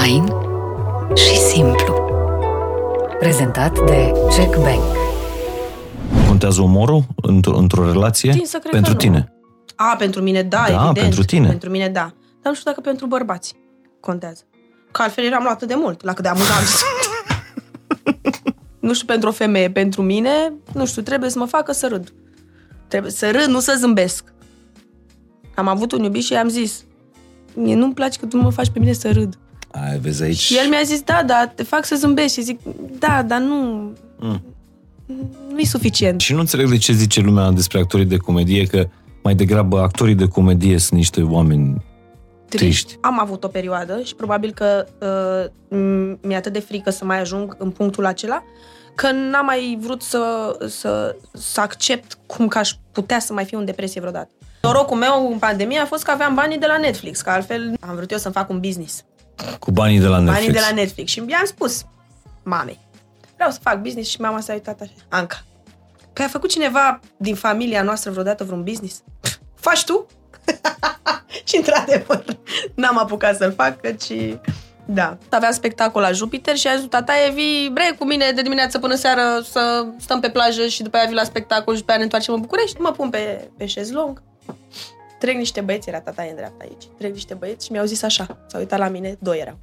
fain și simplu. Prezentat de Check Bank. Contează umorul într-o, într-o relație? Tin să cred pentru că nu. tine? A, pentru mine da, Da, evident. pentru tine. Pentru mine da. Dar nu știu dacă pentru bărbați contează. Că altfel eram luat atât de mult, la cât de amuzant sunt. nu știu pentru o femeie, pentru mine, nu știu, trebuie să mă facă să râd. Trebuie să râd, nu să zâmbesc. Am avut un iubit și i-am zis, mie nu-mi place că tu mă faci pe mine să râd. Ai, vezi aici... Și el mi-a zis, da, da, te fac să zâmbești. Și zic, da, dar nu... Mm. Nu-i suficient. Și nu înțeleg de ce zice lumea despre actorii de comedie că mai degrabă actorii de comedie sunt niște oameni triști. Am avut o perioadă și probabil că uh, m- mi-e atât de frică să mai ajung în punctul acela că n-am mai vrut să, să, să accept cum că aș putea să mai fiu în depresie vreodată. Norocul meu în pandemie a fost că aveam banii de la Netflix, că altfel am vrut eu să-mi fac un business. Cu banii de la Netflix. Banii de la Netflix. Și i-am spus mamei, vreau să fac business și mama s-a uitat așa. Anca, păi a făcut cineva din familia noastră vreodată vreun business? Faci tu? și într-adevăr, n-am apucat să-l fac, căci... Da. Aveam spectacol la Jupiter și a zis, tata, e vii, bre, cu mine de dimineață până seară să stăm pe plajă și după aia vii la spectacol și după aia ne întoarcem în București. Mă pun pe, pe șezlong. Trec niște băieți, era tata în dreapta aici. Trec niște băieți și mi-au zis așa. S-au uitat la mine, doi erau.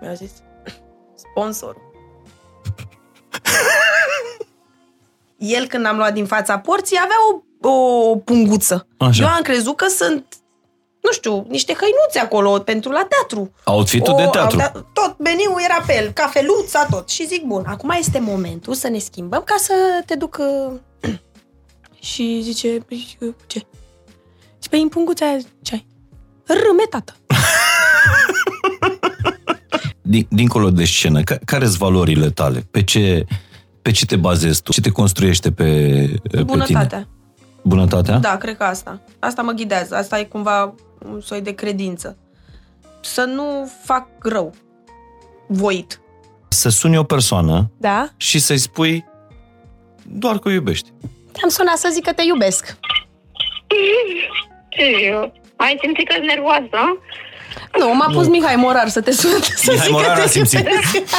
Mi-au zis, sponsor. El, când am luat din fața porții, avea o, o punguță. Așa. Eu am crezut că sunt, nu știu, niște hăinuțe acolo pentru la teatru. Outfit-ul de teatru. da, tot meniul era pe el, cafeluța, tot. Și zic, bun, acum este momentul să ne schimbăm ca să te duc... uh, și zice, "Păi, uh, ce? Și pe în punguța aia ce ai? Râme, tată. Din, dincolo de scenă, ca, care sunt valorile tale? Pe ce, pe ce te bazezi tu? Ce te construiește pe, pe tine? Bunătatea. Bunătatea? Da, cred că asta. Asta mă ghidează. Asta e cumva un soi de credință. Să nu fac rău. Voit. Să suni o persoană Da? și să-i spui doar că o iubești. Te-am sunat să zic că te iubesc. Ce? Ai simțit că nervoasă? Nu, m-a pus Mihai Morar să te sun. Să Mihai zic că Morar te a simțit. iubesc.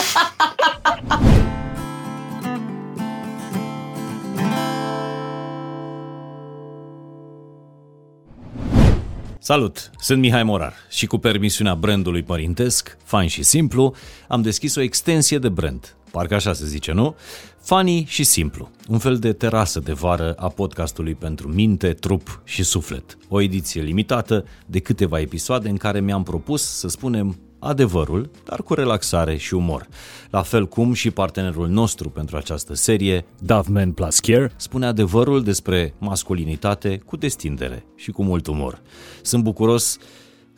Salut! Sunt Mihai Morar și cu permisiunea brandului părintesc, fain și simplu, am deschis o extensie de brand. Parcă așa se zice, nu? Funny și simplu. Un fel de terasă de vară a podcastului pentru minte, trup și suflet. O ediție limitată de câteva episoade în care mi-am propus să spunem adevărul, dar cu relaxare și umor. La fel cum și partenerul nostru pentru această serie, Doveman Plus Care, spune adevărul despre masculinitate cu destindere și cu mult umor. Sunt bucuros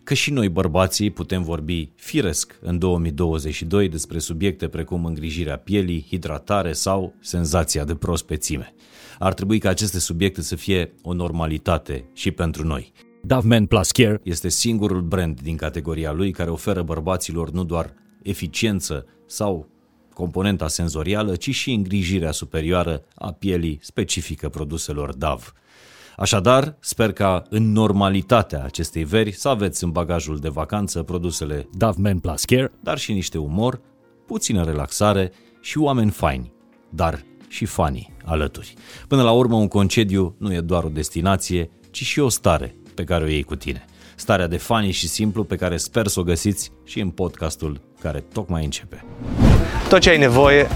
că și noi bărbații putem vorbi firesc în 2022 despre subiecte precum îngrijirea pielii, hidratare sau senzația de prospețime. Ar trebui ca aceste subiecte să fie o normalitate și pentru noi. Doveman Plus Care este singurul brand din categoria lui care oferă bărbaților nu doar eficiență sau componenta senzorială, ci și îngrijirea superioară a pielii specifică produselor DAV. Așadar, sper ca în normalitatea acestei veri să aveți în bagajul de vacanță produsele Dove Men Plus Care, dar și niște umor, puțină relaxare și oameni faini, dar și fani alături. Până la urmă, un concediu nu e doar o destinație, ci și o stare pe care o iei cu tine. Starea de fani și simplu pe care sper să o găsiți și în podcastul care tocmai începe. Tot ce ai nevoie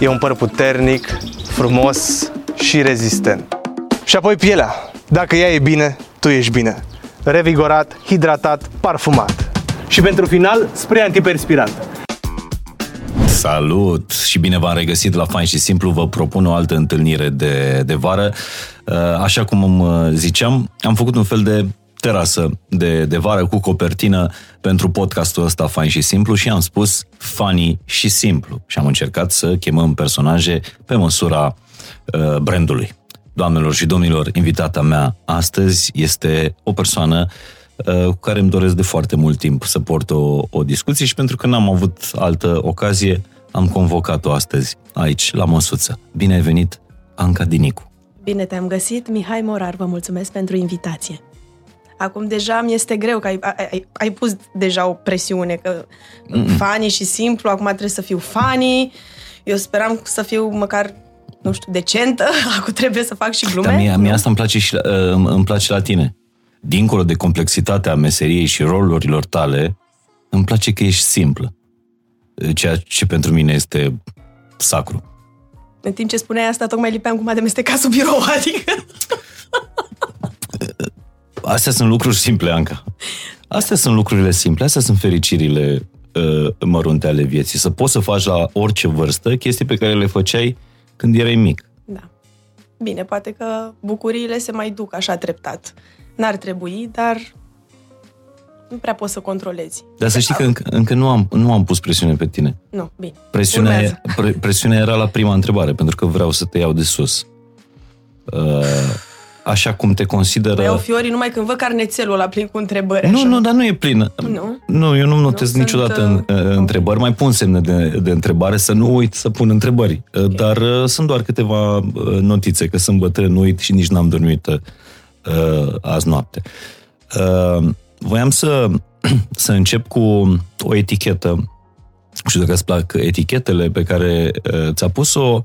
e un păr puternic, frumos și rezistent. Și apoi pielea. Dacă ea e bine, tu ești bine. Revigorat, hidratat, parfumat. Și pentru final, spray antiperspirant. Salut și bine v-am regăsit la Fain și Simplu. Vă propun o altă întâlnire de, de vară. Uh, Așa cum îmi ziceam, am făcut un fel de terasă de, de vară cu copertină pentru podcastul ăsta Fain și Simplu și am spus funny și simplu. Și am încercat să chemăm personaje pe măsura uh, brandului. Doamnelor și domnilor, invitata mea astăzi este o persoană uh, cu care îmi doresc de foarte mult timp să port o, o discuție și pentru că n-am avut altă ocazie, am convocat-o astăzi aici, la Măsuță. Bine ai venit, Anca Dinicu. Bine te-am găsit, Mihai Morar, vă mulțumesc pentru invitație. Acum deja mi este greu, că ai, ai, ai pus deja o presiune, că mm fani și simplu, acum trebuie să fiu fani. Eu speram să fiu măcar nu știu, decentă, acum trebuie să fac și glume. Dar mie, mie asta îmi place, și la, îmi, îmi place la tine. Dincolo de complexitatea meseriei și rolurilor tale, îmi place că ești simplă. Ceea ce pentru mine este sacru. În timp ce spuneai asta, tocmai lipeam cum a demestecat sub birou, adică... Astea sunt lucruri simple, Anca. Astea sunt lucrurile simple, astea sunt fericirile uh, mărunte ale vieții. Să poți să faci la orice vârstă chestii pe care le făceai când erai mic. Da. Bine, poate că bucuriile se mai duc așa treptat. N-ar trebui, dar nu prea poți să controlezi. Dar să știi că încă, încă nu, am, nu am pus presiune pe tine. Nu, bine. Presiunea, pre, presiunea era la prima întrebare, pentru că vreau să te iau de sus. Uh, așa cum te consideră... Iau fiorii numai când văd carnețelul ăla plin cu întrebări. Nu, așa. nu, dar nu e plin. Nu? Nu, eu nu notez Nu niciodată sunt, în, uh, întrebări. Mai pun semne de, de întrebare, să nu uit să pun întrebări. Okay. Dar uh, sunt doar câteva uh, notițe, că sunt bătrân, uit și nici n-am dormit uh, azi noapte. Uh, voiam să, să încep cu o etichetă. Nu știu dacă îți plac etichetele pe care uh, ți-a pus-o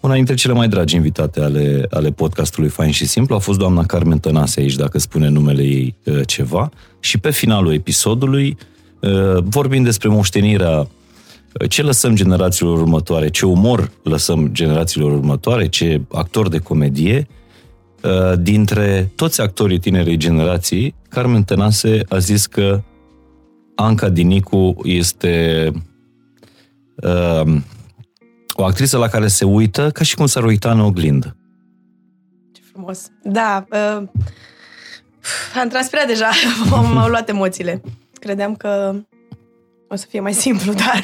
una dintre cele mai dragi invitate ale, ale podcastului Fain și Simplu a fost doamna Carmen Tănase aici, dacă spune numele ei uh, ceva. Și pe finalul episodului uh, vorbim despre moștenirea uh, ce lăsăm generațiilor următoare, ce umor lăsăm generațiilor următoare, ce actor de comedie. Uh, dintre toți actorii tinerei generații, Carmen Tănase a zis că Anca Dinicu este uh, o actriță la care se uită ca și cum s-ar uita în oglindă. Ce frumos. Da, uh, am transpirat deja, m-au luat emoțiile. Credeam că o să fie mai simplu, dar...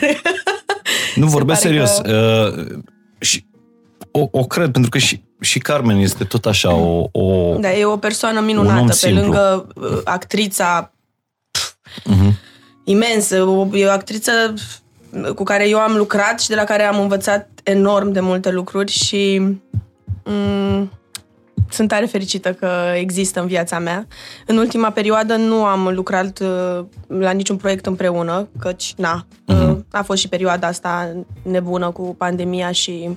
nu vorbesc serios. Că... Uh, și o, o cred, pentru că și, și Carmen este tot așa o... o da, e o persoană minunată, pe simplu. lângă uh, actrița pf, uh-huh. imensă, o, e o actriță cu care eu am lucrat și de la care am învățat enorm de multe lucruri și m- sunt tare fericită că există în viața mea. În ultima perioadă nu am lucrat uh, la niciun proiect împreună, căci, na, uh-huh. a fost și perioada asta nebună cu pandemia și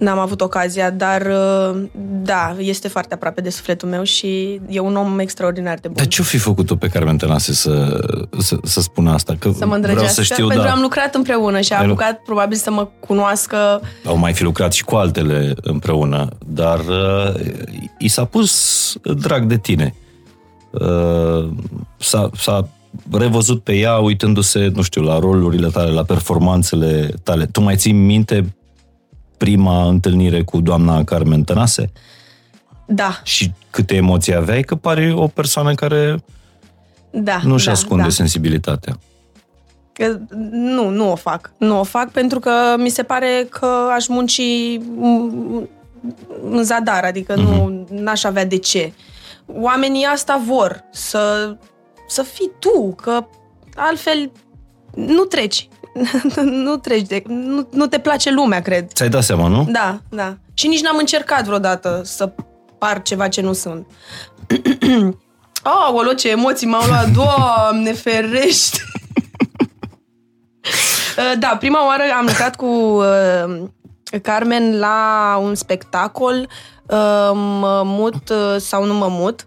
N-am avut ocazia, dar uh, da, este foarte aproape de sufletul meu și e un om extraordinar de bun. Dar ce-o fi făcut-o pe Carmen Tănase să, să, să spună asta? Că să mă vreau să știu, pentru da. că am lucrat împreună și a apucat lu- probabil să mă cunoască. Au mai fi lucrat și cu altele împreună, dar uh, i s-a pus drag de tine. Uh, s-a, s-a revăzut pe ea uitându-se, nu știu, la rolurile tale, la performanțele tale. Tu mai ții minte prima întâlnire cu doamna Carmen Tănase? Da. Și câte emoții aveai? Că pare o persoană care da, nu-și da, ascunde da. sensibilitatea. Nu, nu o fac. Nu o fac pentru că mi se pare că aș munci în zadar, adică uh-huh. nu n-aș avea de ce. Oamenii asta vor să, să fii tu, că altfel nu treci. nu treci de... Nu, nu te place lumea, cred. Ți-ai dat seama, nu? Da, da. Și nici n-am încercat vreodată să par ceva ce nu sunt. Aoleo, ce emoții m-au luat, Doamne ferește! da, prima oară am lucrat cu uh, Carmen la un spectacol uh, Mă mut uh, sau nu mă mut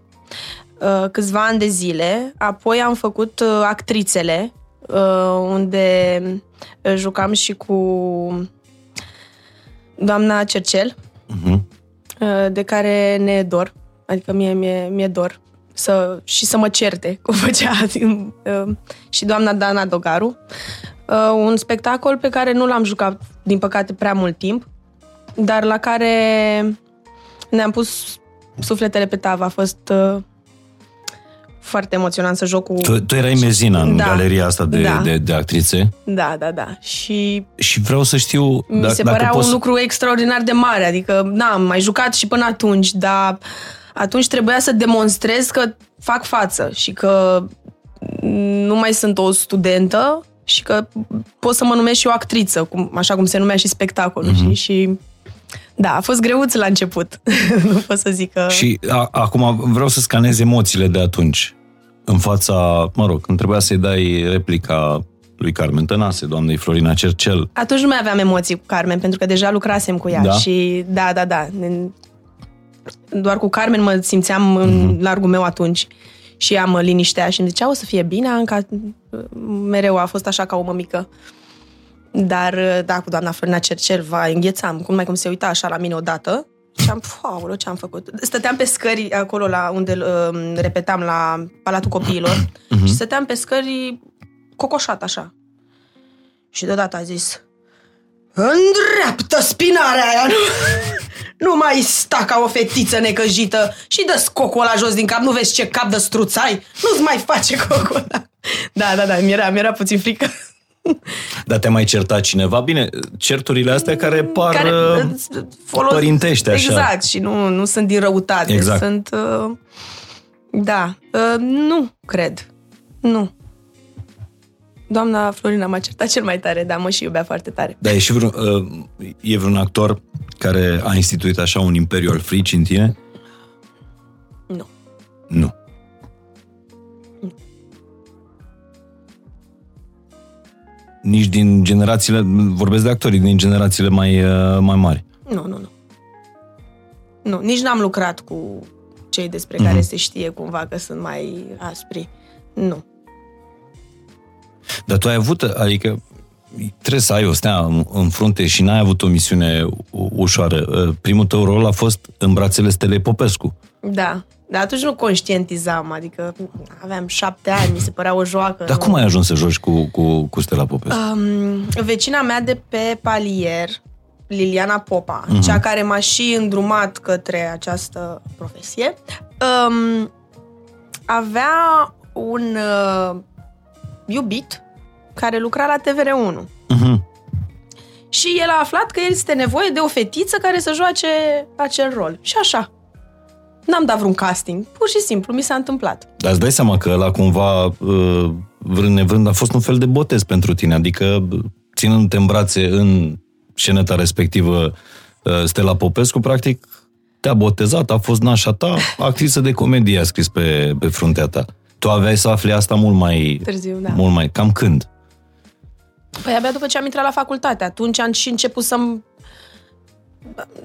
uh, câțiva ani de zile. Apoi am făcut uh, actrițele uh, unde jucam și cu doamna Cercel, uh-huh. de care ne dor, adică mie mi-e, mi-e dor să, și să mă certe, cum făcea și doamna Dana Dogaru. Un spectacol pe care nu l-am jucat, din păcate, prea mult timp, dar la care ne-am pus sufletele pe tavă. A fost foarte emoționant să joc cu... Tu, tu erai mezina în Da. galeria asta de, Da. de, de actrițe Da, da, da. Și și vreau să știu mi da- se dacă părea poți... un lucru extraordinar de mare. Adică, da, am mai jucat și până atunci, dar atunci trebuia să demonstrez că fac față și că nu mai sunt o studentă și că pot să mă numesc și o actriță, cum, așa cum se numea și spectacolul. Mhm. Mm-hmm. Și Da, a fost greuț la început. nu pot să zic că... Și a, acum vreau să scanez emoțiile de atunci. În fața, mă rog, când trebuia să-i dai replica lui Carmen Tănase, doamnei Florina Cercel. Atunci nu mai aveam emoții cu Carmen, pentru că deja lucrasem cu ea. Da? Și da, da, da. Doar cu Carmen mă simțeam în largul meu atunci. Și ea mă liniștea și îmi zicea, o să fie bine, Anca. Mereu a fost așa ca o mămică. Dar, da, cu doamna Florina Cercel, va înghețam. Cum mai cum se uita așa la mine odată. Și am, aoleu, ce am făcut? Stăteam pe scări acolo la unde uh, repetam la Palatul Copiilor și stăteam pe scări cocoșat așa. Și deodată a zis Îndreaptă spinarea aia, nu, nu mai sta ca o fetiță necăjită și dă scocul ăla jos din cap, nu vezi ce cap de struț ai? Nu-ți mai face cocul ăla. Da, da, da, mi-era, mi-era puțin frică. Dar te-a mai certat cineva? Bine, certurile astea care par Care, uh, uh, folos- părintești, așa. Exact, și nu, nu sunt din răutate. Exact. Sunt, uh, da, uh, nu cred. Nu. Doamna Florina m-a certat cel mai tare, dar mă și iubea foarte tare. Dar e și vreun, uh, e vreun actor care a instituit așa un imperiu al fricii în tine? Nu. Nu. Nici din generațiile, vorbesc de actorii, din generațiile mai, uh, mai mari. Nu, nu, nu. Nu, nici n-am lucrat cu cei despre Mhm. care se știe cumva că sunt mai aspri. Nu. Dar tu ai avut, adică trebuie să ai o stea în, în frunte și n-ai avut o misiune u- ușoară. Uh, Primul tău rol a fost în brațele Stelei Popescu. Da. Dar atunci nu conștientizam, adică aveam șapte ani, mi se părea o joacă. Dar nu. cum ai ajuns să joci cu, cu, cu Stella Popescu? Um, vecina mea de pe palier, Liliana Popa, uh-huh. cea care m-a și îndrumat către această profesie, um, avea un uh, iubit care lucra la TVR1. Mhm. Și el a aflat că este nevoie de o fetiță care să joace acel rol. Și așa. N-am dat vreun casting. Pur și simplu mi s-a întâmplat. Dar îți dai seama că la cumva, uh, vrând nevrând, a fost un fel de botez pentru tine. Adică, ținându-te în brațe în sceneta respectivă, uh, Stella Popescu, practic, te-a botezat, a fost nașa ta, actriță de comedie a scris pe, pe fruntea ta. Tu aveai să afli asta mult mai... Târziu, da. Mult mai... Cam când? Păi abia după ce am intrat la facultate. Atunci am și început să-mi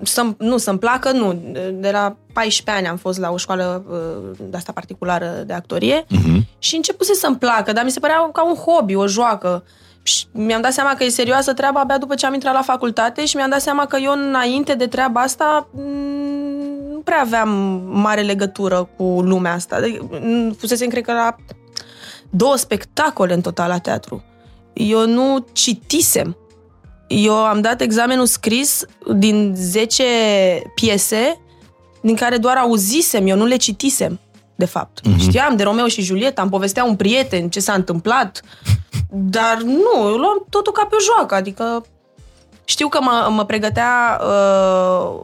să nu, să-mi placă, nu. De la 14 ani am fost la o școală uh, de asta particulară de actorie Mhm. și începuse să-mi placă, dar mi se părea ca un hobby, o joacă. Și mi-am dat seama că e serioasă treaba abia după ce am intrat la facultate și mi-am dat seama că eu înainte de treaba asta mm, nu prea aveam mare legătură cu lumea asta. Adică, mm, Fusesem, cred că, la două spectacole în total la teatru. Eu nu citisem. Eu am dat examenul scris din 10 piese din care doar auzisem, eu nu le citisem, de fapt. Mm-hmm. Știam de Romeo și Julieta, îmi povestea un prieten ce s-a întâmplat, dar nu, eu luam totul ca pe o joacă, adică știu că mă, mă pregătea uh,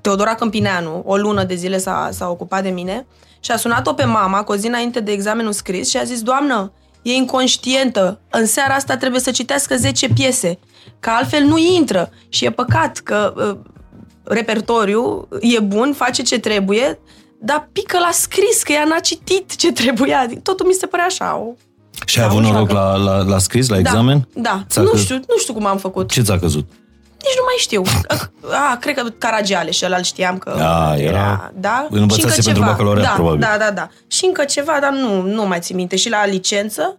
Teodora Câmpineanu, o lună de zile s-a, s-a ocupat de mine și a sunat-o pe mama cu o zi înainte de examenul scris și a zis, doamnă, e inconștientă, în seara asta trebuie să citească 10 piese, că altfel nu intră și e păcat că uh, repertoriu e bun, face ce trebuie, dar pică la scris, că ea n-a citit ce trebuia. Totul mi se părea așa, o Și ai Da, avut o noroc joacă. la, la, la scris, la da, examen? Da, Ți-a nu căzut? știu, nu știu cum am făcut. Ce ți-a căzut? Nici nu mai știu. A, cred că Caragiale și ăla știam că A, era- da? îl învățase Și încă pentru ceva. bacalaureat, da, probabil. Da, da, da. Și încă ceva, dar nu, nu mai țin minte. Și la licență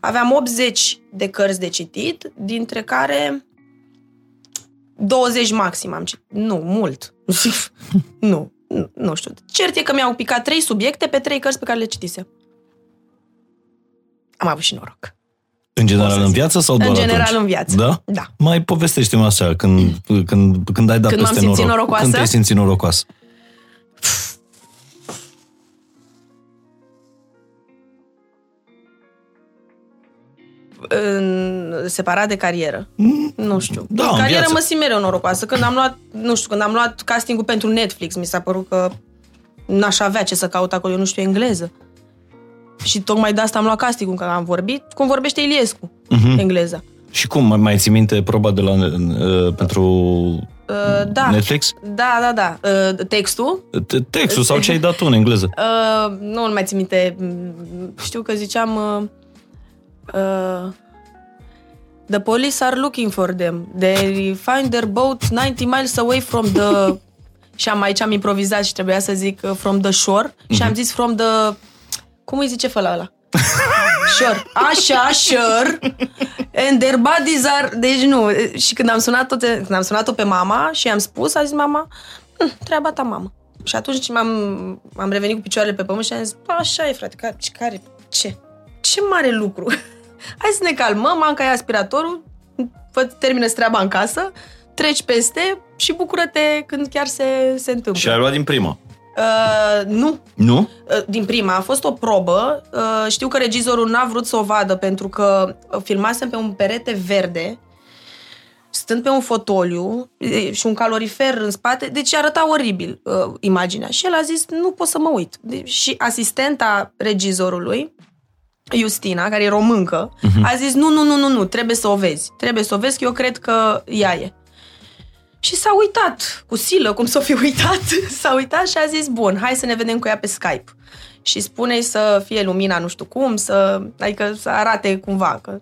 aveam 80 de cărți de citit, dintre care 20 maxim am citit. Nu, mult. nu, nu, nu știu. Cert e că mi-au picat trei subiecte pe trei cărți pe care le citisem. Am avut și noroc. În general să în zic. viață sau doar În general atunci? în viață. Da? Da. Mai povestește-mi așa, când, când, când ai dat Când m-am peste simțit noroc. norocoasă? Când te-ai simțit norocoasă. în, separat de carieră. Nu știu. da, în în carieră viață. mă simt mereu norocoasă. Când am luat, nu știu, când am luat castingul pentru Netflix, mi s-a părut că n-aș avea ce să caut acolo, eu nu știu engleză. Și tocmai de asta am luat castingul, că am vorbit, cum vorbește Iliescu, Mhm. engleza. Și cum, mai, mai ții minte proba de la, uh, pentru Uh, da. Netflix? Da, da, da. Uh, textul? Te- Textul sau ce ai dat tu în engleză? Uh, nu nu mai țin minte. Mm, Știu că ziceam... Uh, uh, the police are looking for them. They find their boat 90 miles away from the... și am aici am improvizat și trebuia să zic uh, from the shore și am zis from the... Cum îi zice făla ăla? Shore. Așa, shore. And their bodies are... Deci nu. Și când am sunat-o, când am sunat-o pe mama și am spus, a zis mama, "Hm, treaba ta, mamă. Și atunci m-am, am revenit cu picioarele pe pământ și am zis, "Bă, așa e, frate, care, care, ce? Ce mare lucru. Hai să ne calmăm, Anca e aspiratorul, fă, termină treaba în casă, treci peste și bucură-te când chiar se, se întâmplă. Și ai luat din prima. Uh, nu, Nu? Uh, din prima. A fost o probă. Uh, Știu că regizorul n-a vrut să o vadă pentru că uh, filmasem pe un perete verde, stând pe un fotoliu e, și un calorifer în spate, deci arăta oribil uh, imaginea. Și el a zis, nu pot să mă uit. De- și asistenta regizorului, Justina, care e româncă, a zis, nu, nu, nu, nu, nu, trebuie să o vezi. Trebuie să o vezi, că eu cred că ea e. Și s-a uitat, cu silă, cum s-o fi uitat, s-a uitat și a zis, bun, hai să ne vedem cu ea pe Skype. Și spune să fie lumina nu știu cum, să, adică să arate cumva. Că...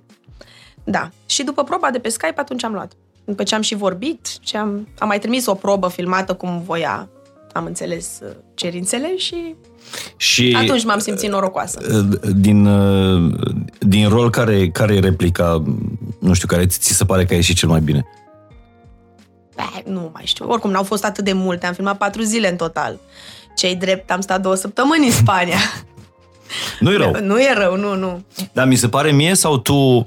Da. Și după proba de pe Skype, atunci am luat. După ce am și vorbit, ce am, am mai trimis o probă filmată cum voia, am înțeles uh, cerințele și Și atunci m-am simțit norocoasă. uh, din, uh, din rol care, care e replica, nu știu, care ți ți se pare că a ieșit cel mai bine? Beh, nu mai știu. Oricum, n-au fost atât de multe. Am filmat patru zile în total. Cei drept, am stat două săptămâni în Spania. Nu-i rău. nu e rău, nu, nu. Dar mi se pare mie sau tu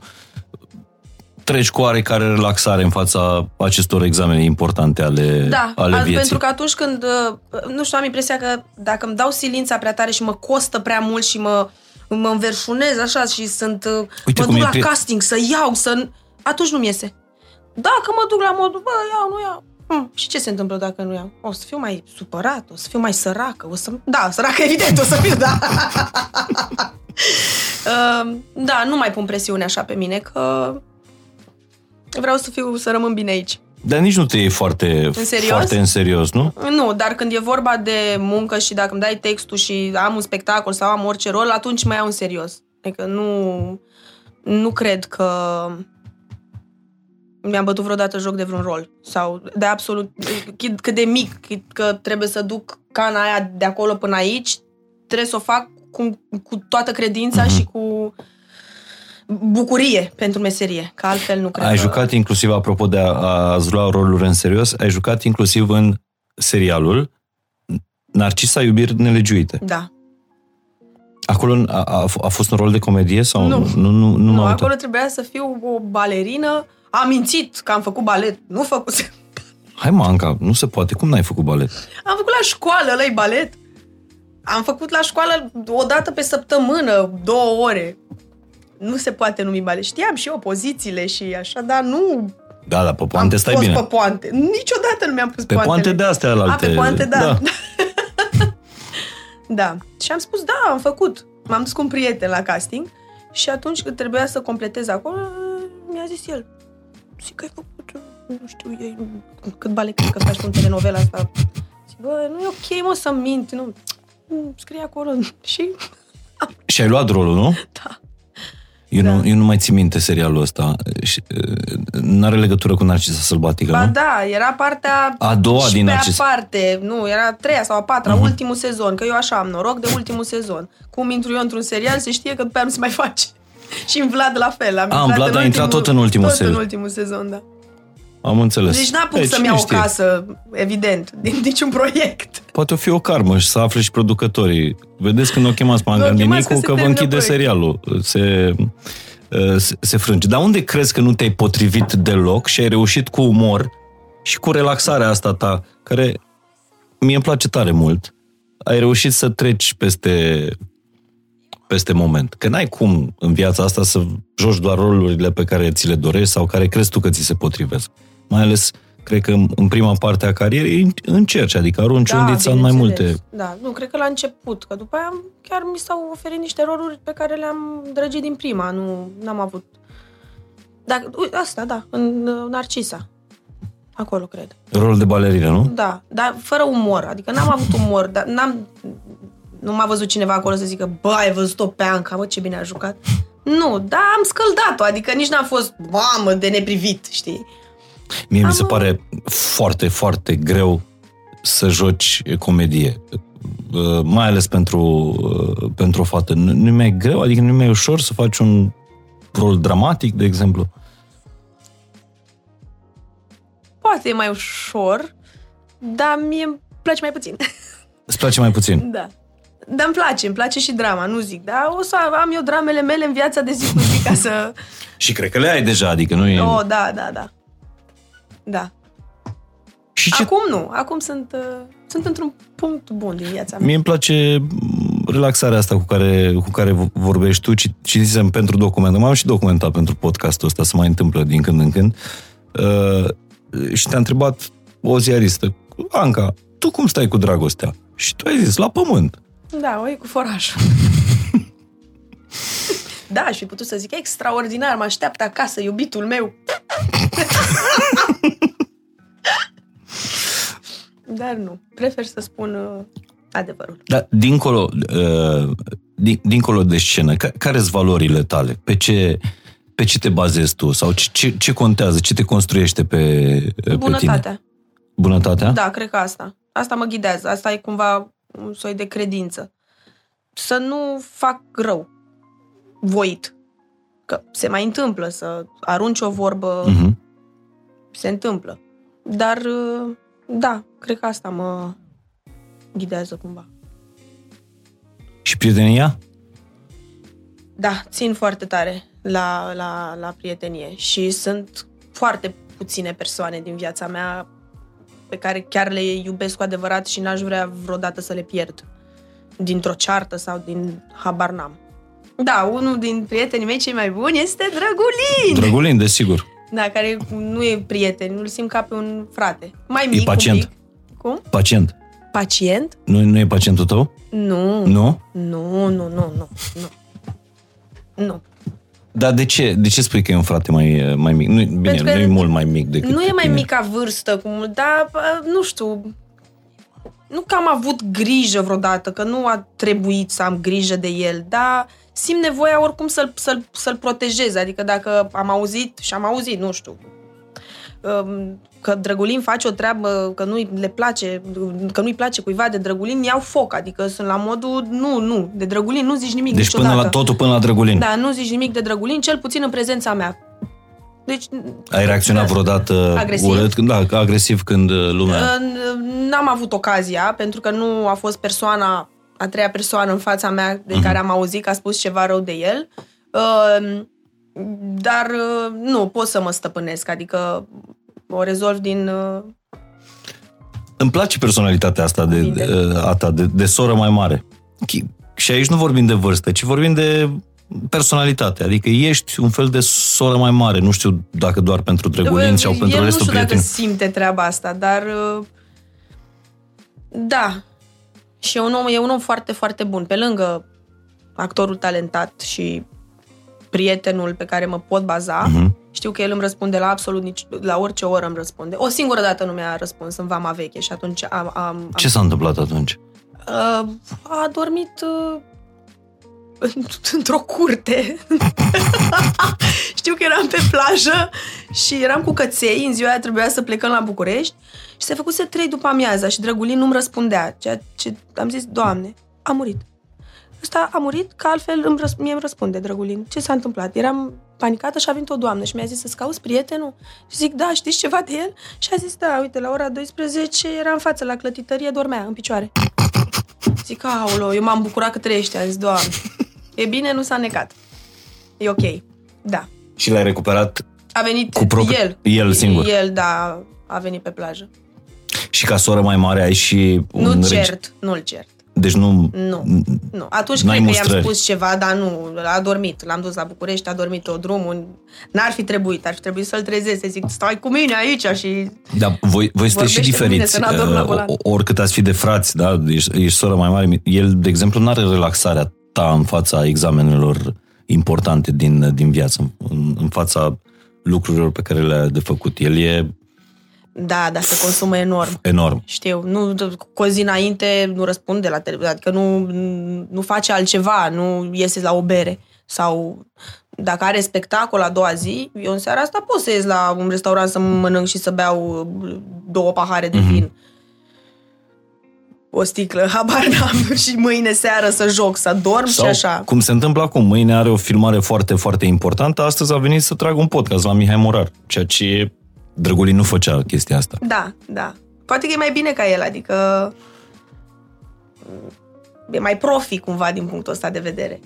treci cu oarecare relaxare în fața acestor examene importante ale, Da, ale al- vieții? pentru că atunci când, uh, nu știu, am impresia că dacă îmi dau silința prea tare și mă costă prea mult și mă, mă înverșunez așa și sunt, uh, Uite mă cum duc e la pri- casting să iau, să... Atunci nu-mi iese. Dacă mă duc la modul, bă, iau, nu iau. Hm, și ce se întâmplă dacă nu iau? O să fiu mai supărat, o să fiu mai săracă, o să... Da, săracă evident o să fiu, da. Uh, da, nu mai pun presiune așa pe mine, că vreau să fiu, să rămân bine aici. Dar nici nu te iei foarte În serios? foarte în serios, nu? Nu, dar când e vorba de muncă și dacă îmi dai textul și am un spectacol sau am orice rol, atunci mă iau în serios. Adică nu, nu cred că mi-am bătut vreodată joc de vreun rol. Sau de absolut, chid cât de mic, chid că trebuie să duc cana aia de acolo până aici, trebuie să o fac cu, cu toată credința și cu bucurie pentru meserie, că altfel nu cred Ai că... jucat inclusiv, apropo de a, a lua roluri în serios, ai jucat inclusiv în serialul Narcisa Iubiri Nelegiuite. Da. Acolo a, a, a fost un rol de comedie sau Nu. nu, nu, nu, nu Nu, m-am uitat. acolo trebuia să fiu o balerină. Am mințit că am făcut balet. Nu făcut. Hai mă, Anca, nu se poate. Cum n-ai făcut balet? Am făcut la școală, ăla balet. Am făcut la școală o dată pe săptămână, două ore. Nu se poate numi balet. Știam și eu pozițiile și așa, dar nu Da, da, pe poante am stai fost bine. pe poante. Niciodată nu mi-am pus Pe poantele. poante de astea A, alte. pe poante, da. da. Da. da. Și am spus, da, am făcut. M-am dus cu un prieten la casting și atunci când trebuia să completez acolo, mi-a zis el, zic că ai făcut, nu știu, e, cât balet crezi că faci tu în telenovela asta? Zic, bă, nu e ok, mă, să mint, nu. Scrie acolo și Și ai luat rolul, nu? da. Eu, Da. nu, eu nu mai țin minte serialul ăsta. Și, uh, N-are legătură cu Narcisa Sălbatică, Ba nu? da, era partea A doua și din pe acest- aparte, nu, era a treia sau a patra, Mhm. uh-huh. ultimul sezon, că eu așa am noroc de ultimul sezon. Cum intru eu într-un serial, se știe că după aia nu se mai face. Și în Vlad la fel. Am A, în intrat Vlad în a intrat tot în ultimul tot sezon. în ultimul sezon, da. Am înțeles. Deci n-apuc Ei, să-mi cine iau o știe? casă, evident, din niciun proiect. Poate o fi o karmă și să afle și producătorii. Vedeți când o chemați pe Nu o chemați Angandinicu că se că vă termină închide proiectul. serialul. Se, uh, se, se frânge. Dar unde crezi că nu te-ai potrivit deloc și ai reușit cu umor și cu relaxarea asta ta, care mie îmi place tare mult, ai reușit să treci peste peste moment. Că n-ai cum în viața asta să joci doar rolurile pe care ți le dorești sau care crezi tu că ți se potrivesc. Mai ales, cred că în- în prima parte a carierei încerci, adică arunci da, undița în mai bineînțeles. multe Da, nu, cred că la început, că după aia chiar mi s-au oferit niște roluri pe care le-am drăgit din prima, nu am avut... Dar, uite, asta, da, în uh, Narcisa. Acolo, cred. Rolul de balerină, nu? Da, dar fără umor. Adică n-am avut umor, dar n-am... Nu m-a văzut cineva acolo să zică, bă, ai văzut-o pe Anca, mă, ce bine a jucat. Nu, dar am scăldat-o, adică nici n-am fost, mamă, de neprivit, știi? Mie mi se Am- pare foarte, foarte greu să joci comedie. Uh, Mai ales pentru, uh, pentru o fată. Nu nu e mai greu? Adică nu e mai ușor să faci un rol dramatic, de exemplu? Poate e mai ușor, dar mie îmi place mai puțin. Îți place mai puțin? da. Dar îmi place, îmi place și drama, nu zic. Dar o să am eu dramele mele în viața de zi cu zi ca să... Și cred că le ai deja, adică nu e... Oh, da, da, da. Da. Și ce... Acum nu. Acum sunt, uh, sunt într-un punct bun din viața mea. Mie îmi place mm, relaxarea asta cu care, cu care v- vorbești tu. Ci- Citisem pentru document. M-am și documentat pentru podcastul ăsta, să mai întâmplă din când în când. Uh, și te-a întrebat o ziaristă, Anca, tu cum stai cu dragostea? Și tu ai zis, la pământ. Da, o e cu forajul. da, aș fi putut să zic extraordinar, mă așteaptă acasă, iubitul meu. Dar nu, prefer să spun uh, adevărul. Dar dincolo, uh, din, dincolo de scenă, ca, care sunt valorile tale? Pe ce, pe ce te bazezi tu? Sau ce, ce, ce contează? Ce te construiește pe, pe tine? Bunătatea. Bunătatea? Da, cred că asta. Asta mă ghidează. Asta e cumva un soi de credință. Să nu fac rău. Voit. Că se mai întâmplă să arunci o vorbă, Mhm. se întâmplă. Dar, uh, da, cred că asta mă ghidează cumva. Și prietenia? Da, țin foarte tare la, la, la prietenie și sunt foarte puține persoane din viața mea pe care chiar le iubesc cu adevărat și n-aș vrea vreodată să le pierd dintr-o ceartă sau din habar n-am. Da, unul din prietenii mei cei mai buni este Drăgulin! Drăgulin, desigur. Da, care nu e prieten, nu-l simt ca pe un frate. Mai mic, E pacient. un pic. Cum? Pacient. Pacient? Nu, nu e pacientul tău? Nu. Nu? Nu, nu, nu, nu. Nu. Nu. Dar de ce? De ce spui că e un frate mai, mai mic? Nu, bine, Pentru nu că e mult mai mic decât Nu e mai tine. mic ca vârstă, cum, dar bă, nu știu, nu că am avut grijă vreodată, că nu a trebuit să am grijă de el, dar simt nevoia oricum să-l, să-l, să-l protejez. Adică dacă am auzit, și am auzit, nu știu, um, că Drăgulin face o treabă, că nu le place, că nu-i place cuiva de Drăgulin, iau foc. Adică sunt la modul, nu, nu, de Drăgulin nu zici nimic Deci niciodată. până la totul până la Drăgulin. Da, nu zici nimic de Drăgulin, cel puțin în prezența mea. Deci, Ai reacționat vreodată Agresiv? urât? Când, da, agresiv când uh, lumea... N- N-am avut ocazia, pentru că nu a fost persoana, a treia persoană în fața mea de care am auzit că a spus ceva rău de el. Uh, Dar uh, nu, pot să mă stăpânesc, adică o rezolv din... uh, Îmi place personalitatea asta de, Cuvinte. de, a ta, de, de soră mai mare. Chi- Și aici nu vorbim de vârstă, ci vorbim de personalitate. Adică ești un fel de soră mai mare. Nu știu dacă doar pentru Drăgulin sau pentru El nu restul știu dacă prietenilor. simte treaba asta, dar uh, da. Și e un om, e un om foarte, foarte bun. Pe lângă actorul talentat și prietenul pe care mă pot baza, Mhm. știu că el îmi răspunde la absolut nici, la orice oră îmi răspunde. O singură dată nu mi-a răspuns în vama veche și atunci am, am, am Ce s-a întâmplat atunci? Uh, a dormit uh, într-o curte. Știu că eram pe plajă și eram cu căței, în ziua aia trebuia să plecăm la București și se făcuse trei după amiaza și Drăgulin nu-mi răspundea. Ceea ce am zis, Doamne, a murit. Ăsta a murit, că altfel îmi răs- mie îmi răspunde Drăgulin. Ce s-a întâmplat? Eram panicată și a venit o doamnă și mi-a zis să-ți cauți prietenul? Și zic, da, știți ceva de el? Și a zis, da, uite, la ora 12 era în față la clătitărie, dormea în picioare. Zic, aolo, eu m-am bucurat că trăiește. Am zis, doamne, e bine, nu s-a necat. E ok. Da. Și l-ai recuperat A venit Cu propri- el. el singur. El, da, a venit pe plajă. și ca soră mai mare ai și un Nu regi- cert, nu-l cert. Deci nu... Nu, nu. Atunci N-ai cred că i-am mustrări. spus ceva, dar nu, a dormit. L-am dus la București, a dormit o drumul. N-ar fi trebuit, ar fi trebuit să-l trezesc, să zic, stai cu mine aici și... Da, voi, voi sunteți și Vorbește cu mine diferiți. să n-adorm la Uh, volan. o- oricât ați fi de frați, da? Ești, ești soră mai mare. El, de exemplu, nu are relaxarea ta în fața examenelor importante din, din viață, în, în fața lucrurilor pe care le-a de făcut. El e Da, dar se consumă enorm. Enorm. Știu, nu, cu o zi înainte nu răspunde la televizor, adică nu, nu face altceva, nu iese la o bere. Sau dacă are spectacol a doua zi, eu în seara asta pot să ies la un restaurant să mănânc și să beau două pahare de vin. O sticlă, habar n-am, și mâine seară să joc, să dorm Sau, și așa. cum se întâmplă acum, mâine are o filmare foarte, foarte importantă, astăzi a venit să tragă un podcast la Mihai Morar, ceea ce Drăgulin nu făcea chestia asta. Da, da. Poate că e mai bine ca el, adică e mai profi cumva din punctul ăsta de vedere.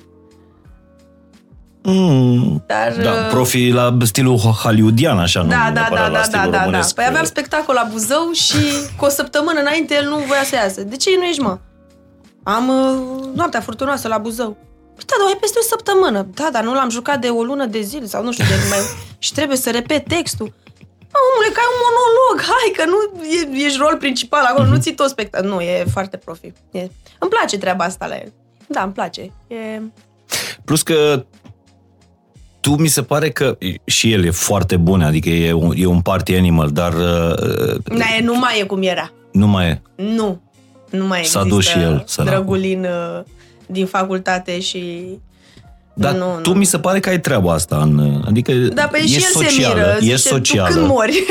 Mm, Dar, da, uh, profi la stilul hollywoodian, așa, nu Da, da, da, neapărat la da, da, stilul da, da. românesc. Păi aveam spectacol la Buzău și cu o săptămână înainte el nu voia să iasă. De ce nu ești, mă? Am uh, noaptea furtunoasă la Buzău. Păi da, dar e peste o săptămână. Da, dar nu l-am jucat de o lună de zile sau nu știu de mai... și trebuie să repet textul. Mă, omule, că ai un monolog, hai, că nu e, ești rol principal acolo, nu ții tot spectacol. Nu, e foarte profi. E... Îmi place treaba asta la el. Da, îmi place. E... Plus că tu mi se pare că și el e foarte bun, adică e un, e un party animal, dar uh, Da, e, nu mai e cum era. nu mai e. Nu. Nu mai S-a există dus și el, săracul. Drăgulin uh, din facultate și... Dar nu, tu nu. mi se pare că ai treaba asta în... Adică Da, pe e și el socială, se miră. e zice, socială. Tu când mori?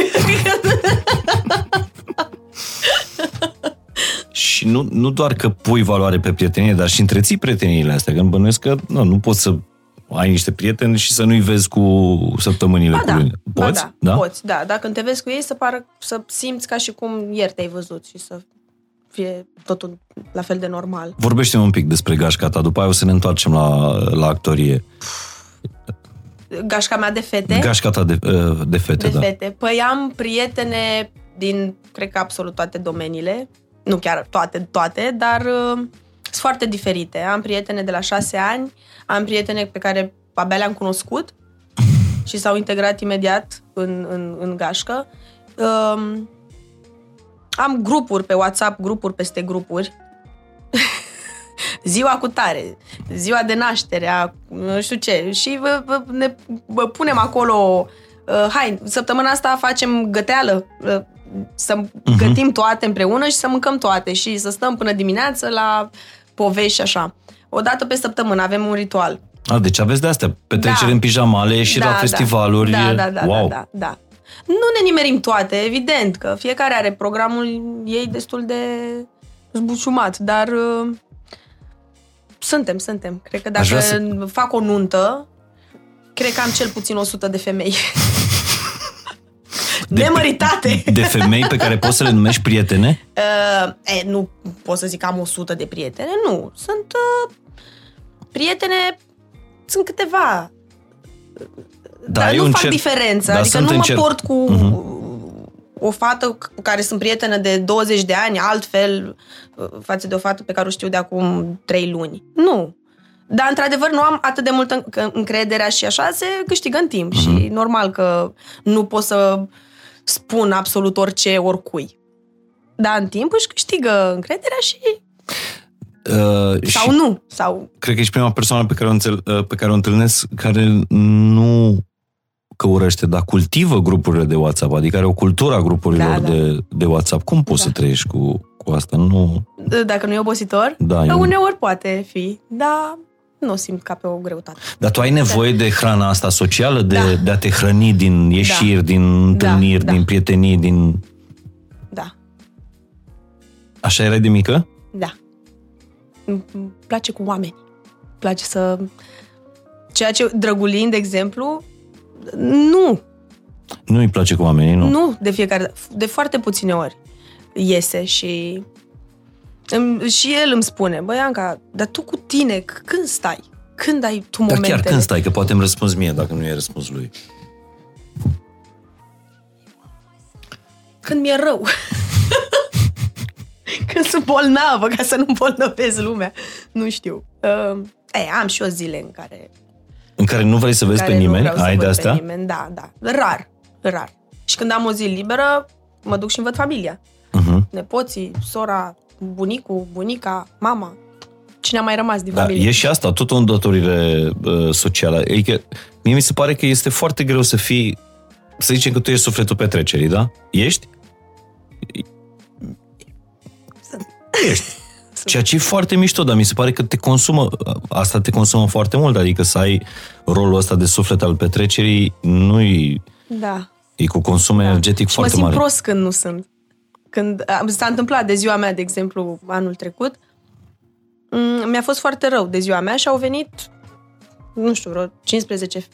Și nu, nu doar că pui valoare pe prietenie, dar și întreții prieteniile astea. Că îmi bănuiesc că nu, nu poți să ai niște prieteni și să nu-i vezi cu săptămânile ba cu da, lui. ba Poți? da, poți, da. Dacă te vezi cu ei, să pară, să simți ca și cum ieri te-ai văzut și să fie totul la fel de normal. Vorbește un pic despre gașca ta, după aia o să ne întoarcem la, la actorie. Gașca mea de fete. Gașca ta de, uh, de fete, de da. fete. Păi am prietene din, cred că absolut toate domeniile. Nu chiar toate, toate, dar uh, sunt foarte diferite. Am prietene de la șase ani, am prietene pe care abia le-am cunoscut și s-au integrat imediat în, în, în gașcă. Um, am grupuri pe WhatsApp, grupuri peste grupuri. ziua cu tare, ziua de naștere, a, nu știu ce. Și vă, vă, ne vă punem acolo, uh, hai, săptămâna asta facem găteală, uh, să uh-huh. gătim toate împreună și să mâncăm toate și să stăm până dimineață la povești și așa. O dată pe săptămână avem un ritual. A, deci aveți de astea, petreceri Da. în pijamale și la festivaluri. Da, da, da, wow. da, da, da. Nu ne nimerim toate, evident, că fiecare are programul ei destul de zbuciumat, dar uh, suntem, suntem. Cred că Aș dacă vrea fac o nuntă, cred că am cel puțin 100 de femei. De- Nemăritate! De femei pe care poți să le numești prietene? Uh, e, nu pot să zic că am 100 de prietene, nu. Sunt uh, prietene, sunt câteva. Da, dar e nu un fac cer- diferență. da, adică sunt nu în mă cer- port cu Mhm. o fată cu care sunt prietenă de 20 de ani, altfel uh, față de o fată pe care o știu de acum 3 luni. Nu. Dar, într-adevăr, nu am atât de multă înc- încrederea și așa se câștigă în timp. Mhm. Și normal că nu pot să spun absolut orice oricui. Dar în timp își câștigă încrederea și... Uh, Sau și nu. Sau cred că ești prima persoană pe care, o înțel, uh, pe care o întâlnesc care nu căurăște, dar cultivă grupurile de WhatsApp, adică are o cultură a grupurilor Da, da. De, de WhatsApp. Cum poți Da. să trăiești cu, cu asta? Nu, dacă nu e obositor, da, e un... uneori poate fi. Dar nu o simt ca pe o greutate. Dar tu ai nevoie de hrana asta socială, de, Da. de a te hrăni din ieșiri, Da. din întâlniri, da. din prietenii, din... Da. Așa erai de mică? Da. Îmi îmi place cu oameni. Îmi place să... Ceea ce Drăgulin, de exemplu, nu, Nu îi place cu oamenii, nu? nu de fiecare, de foarte puține ori iese și îmi, și el îmi spune, băi Anca, dar tu cu tine, c- când stai? Când ai tu Dar momentele? chiar când stai? Că poate îmi răspunzi mie dacă nu i-ai răspuns lui. Când mi-e rău. când sunt bolnavă, ca să nu bolnăvesc lumea. Nu știu. Uh, e, am și o zile în care în care nu vrei să vezi pe nimeni? Ai de asta? Pe nimeni, da, da. Rar, rar. Și când am o zi liberă, mă duc și îmi văd familia. Uh-huh. Nepoții, sora, bunicul, bunica, mama. Cine a mai rămas din da, familie. E și asta, tot o îndatorire uh, socială. Adică, mie mi se pare că este foarte greu să fii, să zicem că tu ești sufletul petrecerii, da? Ești? Sunt. Ești. Ceea ce e foarte mișto, dar mi se pare că te consumă, asta te consumă foarte mult, adică să ai rolul ăsta de suflet al petrecerii, nu-i, Da. e cu consum energetic Și mă foarte simt mare. prost când nu sunt. Când a- s-a întâmplat de ziua mea, de exemplu, anul trecut, m, mi-a fost foarte rău de ziua mea și au venit, nu știu, vreo 15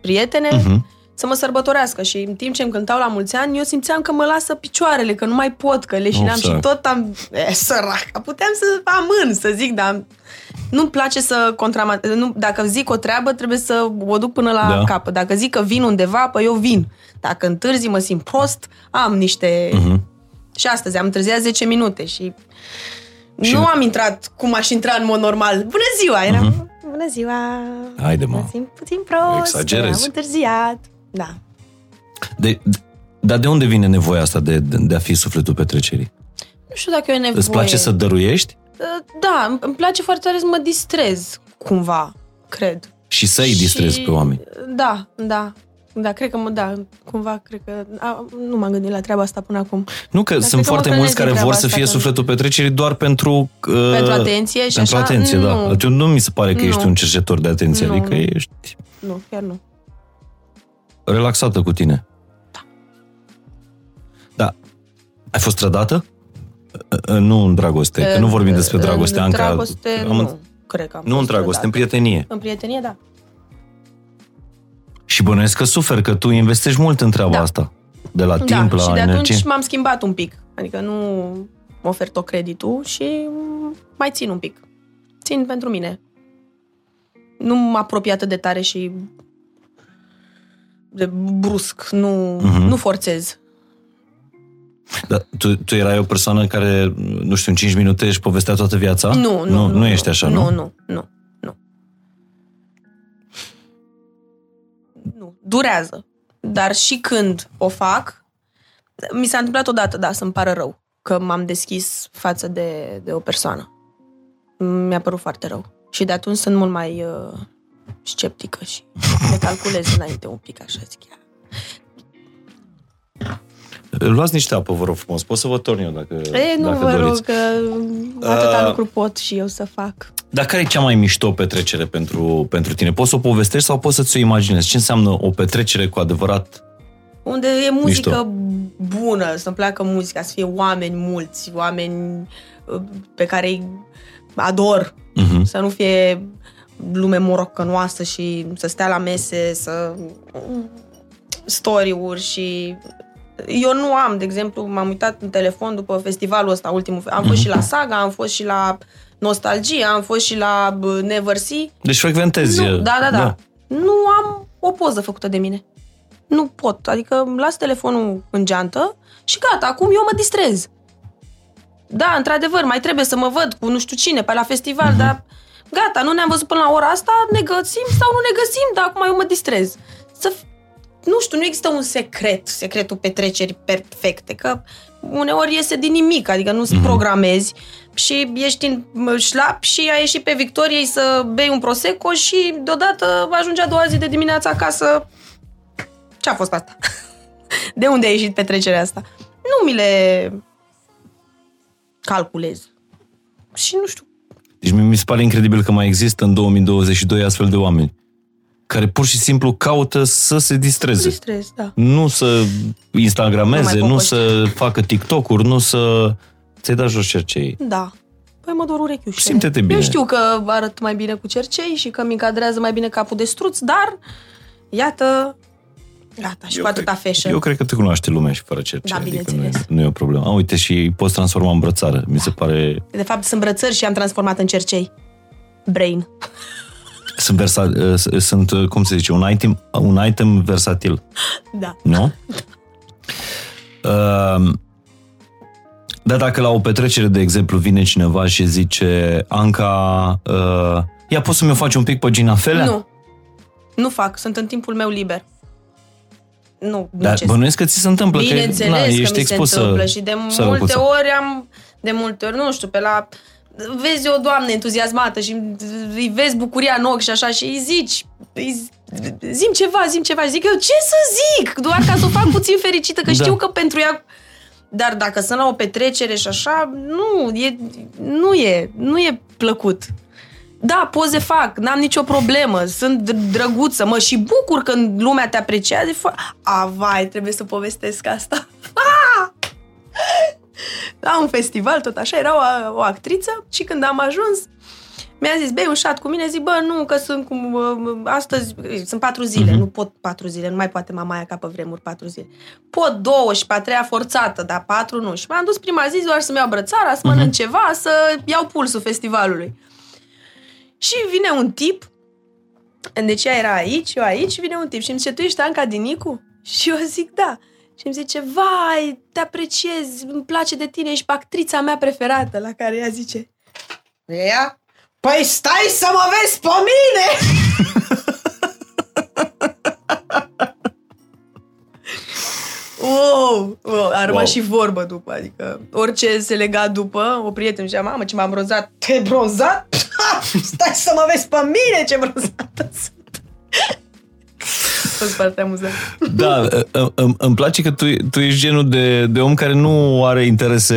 prietene Mhm. Să mă sărbătorească și în timp ce îmi cântau la mulți ani, eu simțeam că mă lasă picioarele, că nu mai pot, că leșinam Of, și sărac. tot am... E, sărac, puteam să amân, să zic, dar nu-mi place să contrama... Nu, dacă zic o treabă, trebuie să o duc până la Da. capăt. Dacă zic că vin undeva, păi eu vin. Dacă întârzi, mă simt prost, am niște... Mhm. Și astăzi am întârziat 10 minute și, Și- nu am intrat cum aș intra în mod normal. Bună ziua! Eram, bună ziua! Haide, mă. Mă simt puțin prost, Exagerezi. am întârziat. Da. De, de, dar de unde vine nevoia asta de, de, de a fi sufletul petrecerii? Nu știu dacă e o nevoie. Îți place să dăruiești Uh, Da, îmi- îmi place foarte tare să mă distrez, cumva, cred. și să-i distrezi Și- pe oameni? Da, da. Da, cred că mă, da, cumva, cred că... A, nu m-am gândit la treaba asta până acum. Nu că Dar sunt cred că mă foarte mulți hrănesc care din vor treaba să asta, fie că- sufletul petrecerii doar pentru... Uh, Pentru atenție și pentru așa? atenție, da. Nu. Deci nu mi se pare că Nu. ești un cercetor de atenție, Nu, adică nu. ești Nu, chiar nu. Relaxată cu tine. Da. Da. Ai fost trădată? Uh, uh, Nu în dragoste, că nu vorbim despre dragoste, În Anca. dragoste, Am- nu. Cred că am Nu în fost dragoste, în trădată. prietenie. În prietenie, da. Și bănuiesc că suferi, că tu investești mult în treaba Da. asta. De la da, timp la și de energie. atunci m-am schimbat un pic. Adică nu mă ofer tot creditul și mai țin un pic. Țin pentru mine. Nu mă apropie atât de tare și de brusc. Nu, Mhm. nu forțez. Da, tu, tu erai o persoană care, nu știu, în 5 minute își povestea toată viața? Nu, nu, Nu, nu ești așa, nu? Nu, nu, nu, nu. Nu, durează. Dar și când o fac, mi s-a întâmplat odată, da, să-mi pară rău că m-am deschis față de, de o persoană. Mi-a părut foarte rău. Și de atunci sunt mult mai uh, sceptică și le calculez înainte un pic, așa zic chiar. Luați niște apă, vă rog frumos. Pot să vă torn eu dacă, E, nu dacă vă doriți. rog, că atâta Uh, lucru pot și eu să fac. Dar care e cea mai mișto petrecere pentru, pentru tine? Poți să o povestești sau poți să-ți o imaginezi? Ce înseamnă o petrecere cu adevărat? Unde e muzică Mișto. bună, să-mi placă muzica, să fie oameni mulți, oameni uh, pe care îi ador, Mhm. să nu fie lume morocănoasă și să stea la mese, să story-uri și eu nu am, de exemplu, m-am uitat în telefon după festivalul ăsta ultimul. Am fost și la Saga, am fost și la Nostalgie, am fost și la bă, Never See. Deci frecventezi. Nu, da, da, da, Nu am o poză făcută de mine. Nu pot. Adică îmi las telefonul în geantă și gata, acum eu mă distrez. Da, într-adevăr, mai trebuie să mă văd cu nu știu cine pe la festival, Mhm. dar gata, nu ne-am văzut până la ora asta, ne găsim sau nu ne găsim, dar acum eu mă distrez. Să f- nu știu, nu există un secret, secretul petrecerii perfecte, că uneori iese din nimic, adică nu-ți Mhm. programezi și ești în șlap și ai ieșit pe Victoriei să bei un prosecco și deodată ajunge a doua zi de dimineață acasă. Ce a fost asta? De unde a ieșit petrecerea asta? Nu mi le calculez. Și nu știu. Deci mi se pare incredibil că mai există în 2022 astfel de oameni care pur și simplu caută să se distreze. Distrez, da. Nu să instagrameze, Nu mai nu, popoși. să facă TikTok-uri, nu să... Ți-ai dat jos cercei. Da. Păi mă dor urechiușele. Simte-te bine. Eu știu că arăt mai bine cu cercei și că mi încadrează mai bine capul de struț, dar iată, gata, și Eu cu atâta cred- fashion. Eu cred că te cunoaște lumea și fără cercei. Da, adică nu, e, bineînțeles. nu e o problemă. A, uite, și îi poți transforma în brățară. Mi se pare... De fapt, sunt brățări și am transformat în cercei. Brain. Sunt, versa, sunt, cum se zice, un item, un item versatil. Da. Nu? Uh, dar dacă la o petrecere, de exemplu, vine cineva și zice Anca, uh, ia poți să-mi o faci un pic pe Gina Felea? Nu. Nu fac, sunt în timpul meu liber. Nu, Dar muncesc. bănuiesc că ți se întâmplă, Bineînțeles că, na, că ești mi se expus să- întâmplă și de să multe răcuță. ori am, de multe ori, nu știu, pe la vezi o doamnă entuziasmată și îi vezi bucuria în ochi și așa și îi zici, îi zim ceva, zim ceva și zic eu, ce să zic? Doar ca să o fac puțin fericită, că Da. știu că pentru ea Dar dacă sunt la o petrecere și așa, nu, e, nu e, nu e plăcut. Da, poze fac, n-am nicio problemă, sunt dr- drăguță, mă și bucur când lumea te apreciază. Fo- A, vai, trebuie să povestesc asta. La un festival, tot așa, era o, o actriță și când am ajuns, mi-a zis, bei un șat cu mine, zic, bă, nu, că sunt cum, uh, astăzi, sunt patru zile, nu pot patru zile, nu mai poate mama aia ca pe vremuri patru zile. Pot două și pe a treia forțată, dar patru nu. Și m-am dus prima zi doar să-mi iau brățara, să mănânc ceva, să iau pulsul festivalului. Și vine un tip, deci ea era aici, eu aici, și vine un tip și îmi zice, tu ești Anca Dinicu? Și eu zic, da. Și îmi zice, vai, te apreciez, îmi place de tine, ești actrița mea preferată, la care ea zice, ea? Păi stai să mă vezi pe mine! Wow, wow, a rămas Wow. și vorbă după, adică orice se lega după, o prietenă zicea, mamă, ce m-am bronzat, te bronzat? Stai să mă vezi pe mine ce bronzată sunt. A fost foarte amuzant. Da, î- îmi, îmi place că tu, tu ești genul de, de om care nu are interese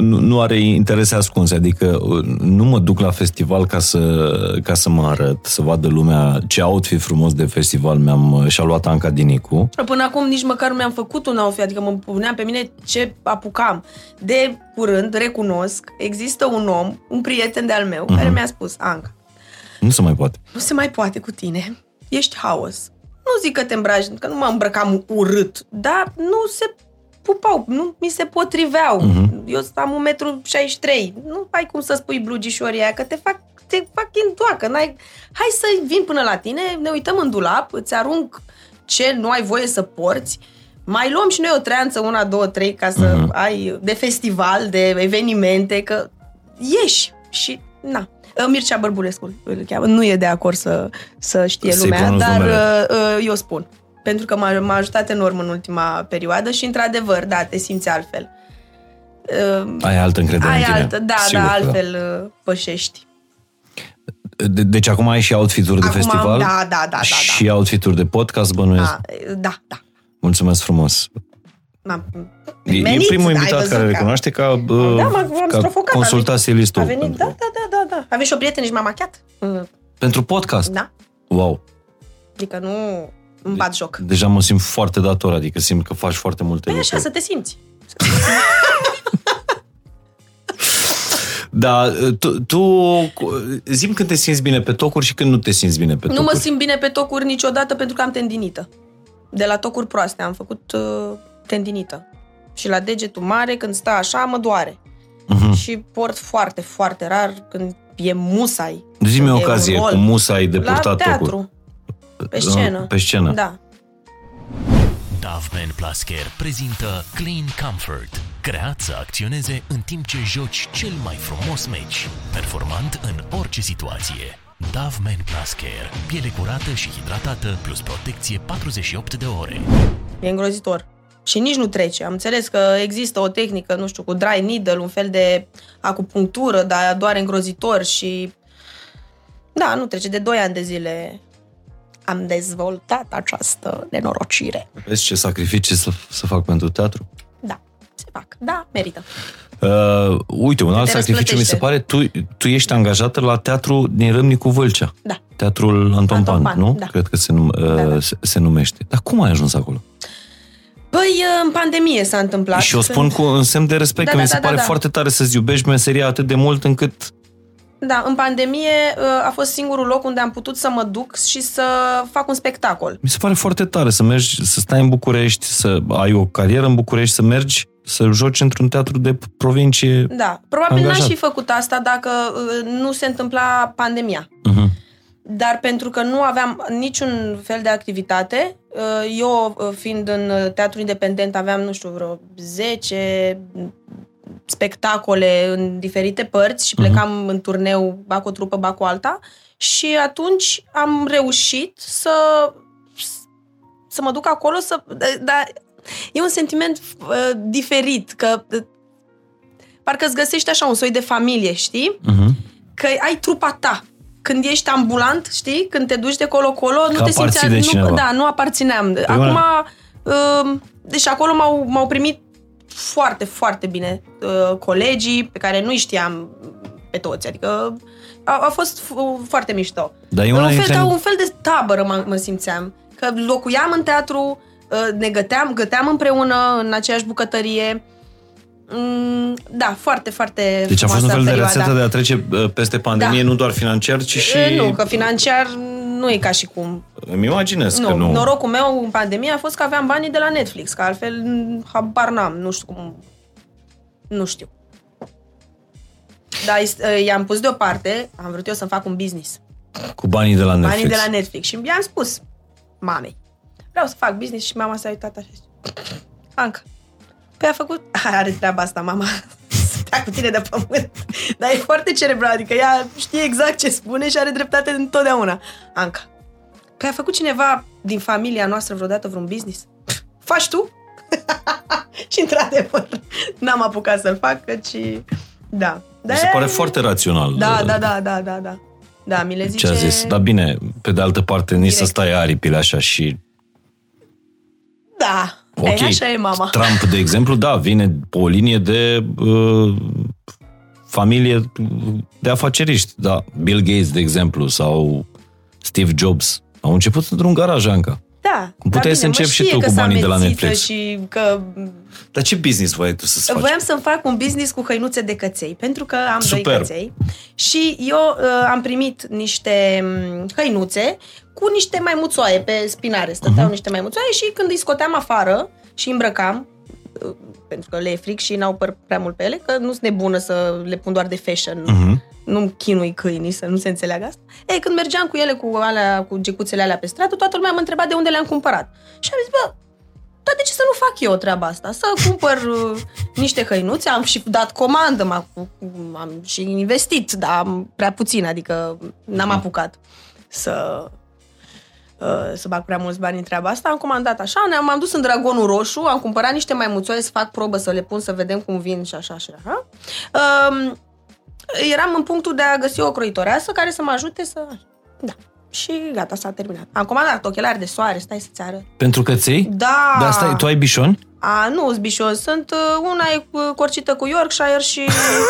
nu, nu are interese ascunse, adică nu mă duc la festival ca să, ca să mă arăt, să vadă lumea ce outfit frumos de festival mi-am și-a luat Anca Dinicu. Până acum nici măcar nu mi-am făcut un outfit, adică mă puneam pe mine ce apucam. De curând, recunosc, există un om, un prieten de-al meu, care mi-a spus, Anca, Nu se mai poate. nu se mai poate cu tine, ești haos. Nu zic că te îmbraci, că nu mă îmbrăcam urât, dar nu se pupau, nu mi se potriveau. Eu am 1,63 m, nu ai cum să spui blugișorii aia, că te fac te fac întoacă. N-ai... Hai să vin până la tine, ne uităm în dulap, îți arunc ce nu ai voie să porți, mai luăm și noi o treanță, una, două, trei, ca să ai de festival, de evenimente, că ieși și na. Mircea Bărbulescu îl cheamă. Nu e de acord să, să știe Să-i lumea, pronunț dar numele. uh, uh, eu spun. Pentru că m-a, m-a ajutat enorm în ultima perioadă și, într-adevăr, da, te simți altfel. Uh, Ai altă încredere ai în tine. altă, da, Sigur da, că altfel uh, pășești. De, deci acum ai și outfit-uri de Acum am- festival? da, da, da, da, da. Și outfit-uri de podcast, bănuiesc? A, da, da. Mulțumesc frumos. M-am E, e menit, primul ai invitat văzut care că- recunoaște ca, Da, m-am, m-am ca strofocat. consultat A stilistul. venit, pentru, da, da, da, da, da. Aveți și o prietenă și m-a machiat. Mm, pentru podcast? Da. Wow. Adică nu îmi bat joc. Deja mă simt foarte dator, adică simt că faci foarte multe Păi așa, lucruri. să te simți. Da, tu, tu zim când te simți bine pe tocuri și când nu te simți bine pe Nu tocuri. mă simt bine pe tocuri niciodată pentru că am tendinită. De la tocuri proaste am făcut uh, tendinită. Și la degetul mare, când stă așa, mă doare. Mhm. Și port foarte, foarte rar când e musai. Zi-mi o când e ocazie un rol. cu musai de La purtat tocuri. teatru. Pe scenă. Pe scenă. Da. Doveman Plus Care prezintă Clean Comfort, creat să acționeze în timp ce joci cel mai frumos meci, performant în orice situație. Doveman Plus Care, piele curată și hidratată, plus protecție 48 de ore. E îngrozitor. Și nici nu trece. Am înțeles că există o tehnică, nu știu, cu dry needle, un fel de acupunctură, dar doar îngrozitor și... Da, nu trece. De 2 ani de zile am dezvoltat această nenorocire. Vezi ce sacrificii să, să fac pentru teatru? Da, se fac. Da, merită. Uh, uite, un alt te sacrificiu mi se pare, tu, tu ești angajată la teatru din Râmnicu Vâlcea. Da. Teatrul Anton, Anton Pan, Pan, nu? da. Cred că se, num- uh, Da, da. se, se numește. Dar cum ai ajuns acolo? Păi, în pandemie s-a întâmplat. și o spun când- cu un semn de respect, Da, că da, mi se da, da, pare da. foarte tare să-ți iubești meseria atât de mult încât Da, în pandemie uh, a fost singurul loc unde am putut să mă duc și să fac un spectacol. mi se pare foarte tare să mergi, să stai în București, să ai o carieră în București, să mergi, să joci într-un teatru de provincie. Da, probabil Angajat. n-aș fi făcut asta dacă uh, nu se întâmpla pandemia. Uh-huh. Dar pentru că nu aveam niciun fel de activitate, uh, eu uh, fiind în uh, teatru independent aveam, nu știu, vreo 10 spectacole în diferite părți și plecam în turneu, ba cu o trupă, ba cu alta și atunci am reușit să să mă duc acolo să... Dar e un sentiment uh, diferit, că uh, parcă îți găsești așa un soi de familie, știi? Uh-huh. că ai trupa ta. Când ești ambulant, știi? Când te duci de colo-colo, nu Că te simți... aparții de nu, cineva. da, nu aparțineam. Păi Acum, una- uh, deci acolo m-au, m-au primit foarte, foarte bine uh, colegii pe care nu-i știam pe toți, adică a, a fost f- foarte mișto. Dar e una un, fel, dintre- ca un fel de tabără mă, mă simțeam, că locuiam în teatru, uh, ne găteam, găteam împreună în aceeași bucătărie. Mm, Da, foarte, foarte Deci a fost un frumoasă fel de perioada. rețetă de a trece uh, peste pandemie, Da. nu doar financiar, ci și... E, Nu, că financiar nu e ca și cum. Îmi imaginez Nu, că nu. norocul meu în pandemie a fost că aveam banii de la Netflix, că altfel m, habar n-am, nu știu cum... Nu știu. Dar is- uh, i-am pus deoparte, am vrut eu să-mi fac un business. Cu banii de la Netflix. Banii de la Netflix. Și i-am spus mamei, vreau să fac business și mama s-a uitat așa. Anca, păi a făcut... Are treaba asta, mama. Stea cu tine de pământ. Dar e foarte cerebral, adică ea știe exact ce spune și are dreptate întotdeauna. Anca, păi a făcut cineva din familia noastră vreodată vreun business? Faci tu? și într-adevăr, n-am apucat să-l fac, căci... Da. Mi se pare foarte rațional. Da, uh, da, da, da, da, da. Da, mi le zice... Ce a zis. Dar bine, pe de altă parte, nici să Direct. stai aripile așa și... Da, Ok, Ei, așa e mama. Trump, de exemplu, da, vine pe o linie de uh, familie de afaceriști. Da, Bill Gates, de exemplu, sau Steve Jobs. Au început într-un garaj, Anca. Da. Cum puteai dar să bine, mă începi și știe tu că cu s-a banii de la amețită Netflix. Și că Dar ce business voiai tu să-ți faci? Voiam să-mi fac un business cu hăinuțe de căței, pentru că am Superb. doi căței și eu uh, am primit niște mm, hăinuțe cu niște maimuțoaie pe spinare. Stăteau Mhm. niște maimuțoaie și când îi scoteam afară și îi îmbrăcam, uh, pentru că le e fric și n-au păr prea mult pe ele, că nu sunt nebună să le pun doar de fashion. Mhm. Nu-mi chinui câinii, să nu se înțeleagă asta. Ei, când mergeam cu ele, cu, alea, cu gecuțele alea pe stradă, toată lumea mă întreba de unde le-am cumpărat. Și am zis, bă, dar de ce să nu fac eu treaba asta? Să cumpăr uh, niște hăinuțe, am și dat comandă, m-am, am și investit, dar am prea puțin, adică n-am apucat să uh, să bag prea mulți bani în treaba asta. Am comandat așa, ne-am am dus în Dragonul Roșu, am cumpărat niște maimuțoare să fac probă, să le pun, să vedem cum vin și așa și așa. Um, eram în punctul de a găsi o croitoreasă care să mă ajute să... Da. Și gata, s-a terminat. Am comandat ochelari de soare, stai să-ți arăt. Pentru căței? Da. Dar stai, tu ai bișoni? A, nu, zbișos. Sunt, uh, una e uh, corcită cu Yorkshire și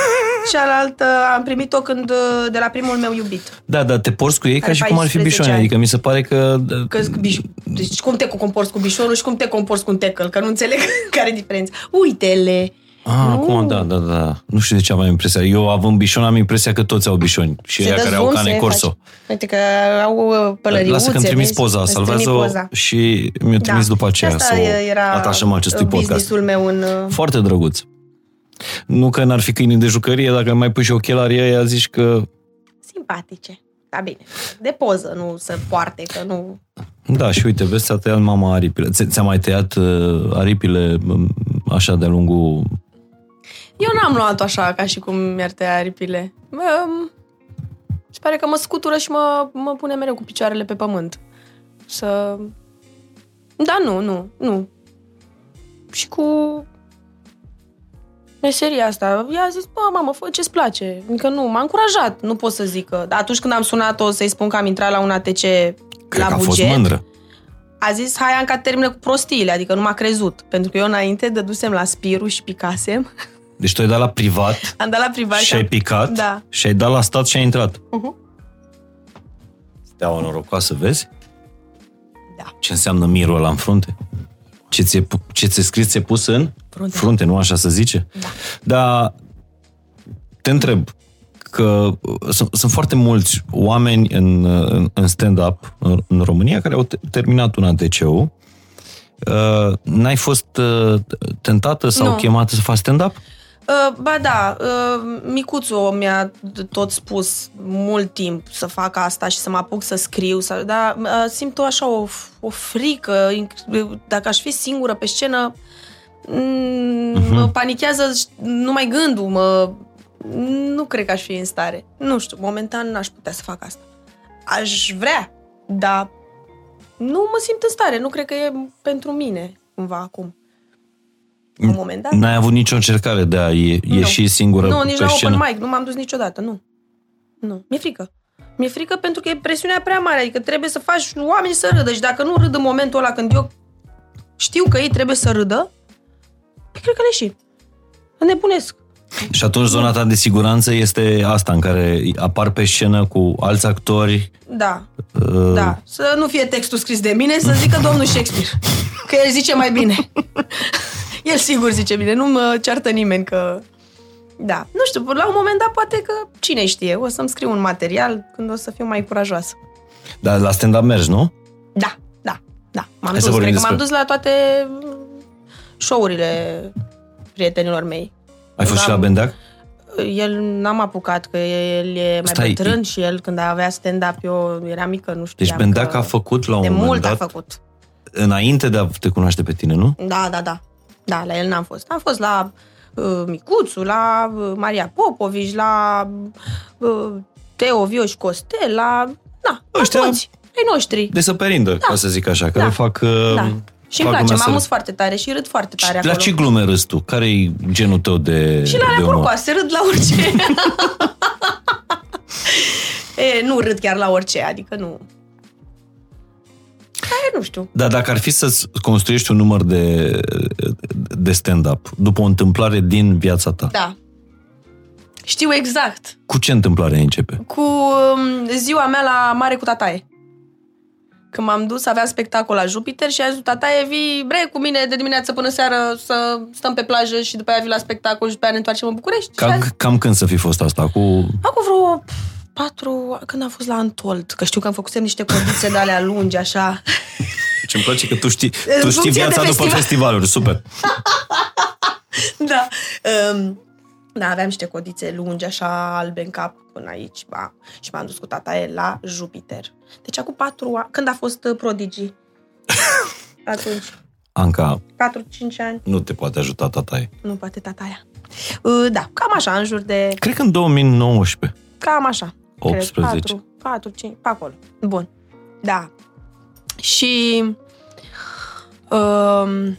cealaltă am primit-o când, uh, de la primul meu iubit. Da, dar te porți cu ei ca Are și cum ar fi 14 bișoni. ani. Adică mi se pare că... Că biș... Deci cum te comporți cu bișonul și cum te comporți cu un tecăl, că nu înțeleg care e diferența. Uite-le! Ah, Nu. acum, da, da, da. Nu știu de ce aveam impresia. Eu, având bișon, am impresia că toți au bișoni. Și Se ei dă care au zoom, cane se corso. face. Uite că au uh, pălăriuțe, Lasă că îmi trimis vezi? poza, Îți trimit salvează-o poza. și mi-o trimis după aceea Și să asta o era atașăm acestui uh, podcast. business-ul meu în... uh, Foarte drăguț. Nu că n-ar fi câini de jucărie, dacă mai pui și ochelarii ăia, zici că... Simpatice. Da, bine. De poză, nu să poarte, că nu... Da, și uite, vezi, ți-a tăiat mama aripile. Ți- Ți-a mai tăiat uh, aripile m, așa de-a lungul... Eu n-am luat-o așa ca și cum mi-ar tăia aripile. Um, se pare că mă scutură și mă, mă pune mereu cu picioarele pe pământ. Să... Da, nu, nu, nu. Și cu meseria asta. Ea a zis, bă, mamă, fă ce-ți place. Adică nu, m-a încurajat. Nu pot să zic că... Dar atunci când am sunat-o să-i spun că am intrat la un ATC Cred la că a buget, fost mândră. a zis, hai Anca, termină cu prostiile, adică nu m-a crezut. Pentru că eu înainte dădusem la Spiru și picasem. Deci tu ai dat la privat Am dat la privat și ai am- picat Da. și ai dat la stat și ai intrat. Uh-huh. Steaua norocoasă, vezi? Da. Ce înseamnă mirul ăla în frunte? Ce ți-e, pu- ce ți-e scris, ți-e pus în Frunte. frunte, nu așa să zice? Da. Dar te întreb că uh, sunt, sunt foarte mulți oameni în, în, în stand-up în, în România care au te- terminat un ATC-ul. Uh, n-ai fost uh, tentată sau Nu. chemată să faci stand-up? Uh, ba da, uh, micuțul mi-a tot spus mult timp să fac asta și să mă apuc să scriu, să, dar uh, simt o așa o, o frică, inc- dacă aș fi singură pe scenă, mm, Mhm. mă panichează numai gândul, mă, nu cred că aș fi în stare. Nu știu, momentan n-aș putea să fac asta. Aș vrea, dar nu mă simt în stare, nu cred că e pentru mine cumva acum. La un moment dat. N-ai avut nicio încercare de a ie- ieși singură Nu, nici pe la scenă? open mic, nu m-am dus niciodată, nu. Nu, mi-e frică. Mi-e frică pentru că e presiunea prea mare, adică trebuie să faci oamenii să râdă și dacă nu râd în momentul ăla când eu știu că ei trebuie să râdă, Păi cred că le și. Nebunesc. Și atunci zona ta de siguranță este asta, în care apar pe scenă cu alți actori. Da, uh, da. Să nu fie textul scris de mine, să zică domnul Shakespeare. Că el zice mai bine. el sigur zice bine, nu mă ceartă nimeni că... Da, nu știu, la un moment dat poate că, cine știe, o să-mi scriu un material când o să fiu mai curajoasă. Dar la stand-up mergi, nu? Da, da, da. M-am Hai să dus, vorbim cred că m-am despre- dus la toate show-urile prietenilor mei. Ai fost și la Am- Bendeac? El n-am apucat, că el e mai Stai, bătrân și el când avea stand-up, eu eram mică, nu știu. Deci Bendeac a făcut la un De moment mult dat, a făcut. înainte de a te cunoaște pe tine, nu? Da, da, da. Da, la el n-am fost. Am fost la uh, Micuțu, la uh, Maria Popovici, la uh, Teo Vioș Costel, la... Da, Ăștia- la toți, ai noștri. De să perindă, ca să zic așa, care Da. fac... uh, Da. Și îmi fac place, lumea mă să- amuz foarte tare și râd foarte tare Și acolo. la ce glume râzi tu? Care-i genul tău de Și la de alea umor? porcoase, râd la orice. e, nu râd chiar la orice, adică nu... E, nu știu. Dar dacă ar fi să construiești un număr de, de stand-up după o întâmplare din viața ta, Da. Știu exact. cu ce întâmplare începe? Cu um, ziua mea la Mare cu tataie. Când m-am dus, avea spectacol la Jupiter și a zis, tataie, vii, bre, cu mine de dimineață până seară să stăm pe plajă și după aia vii la spectacol și după aia ne întoarcem în București. și a Cam, zis, cam când să fi fost asta? Cu... Acum vreo patru, când am fost la Antold, că știu că am făcusem niște condiții de alea lungi, așa. Ce îmi place că tu știi, În tu știi funcție de viața după festival. festivaluri. Super. da. Um, da, aveam niște codițe lungi, așa, albe în cap până aici, ba. Și m-am dus cu tataie la Jupiter. Deci acum patru ani, când a fost uh, Prodigy? Atunci, Anca, 4-5 ani, nu te poate ajuta tataie. nu poate tataia. Uh, da, cam așa, în jur de, Cred că în 2019. cam așa. 18. 4, 4, 5, pe acolo. Bun. Da. Și um,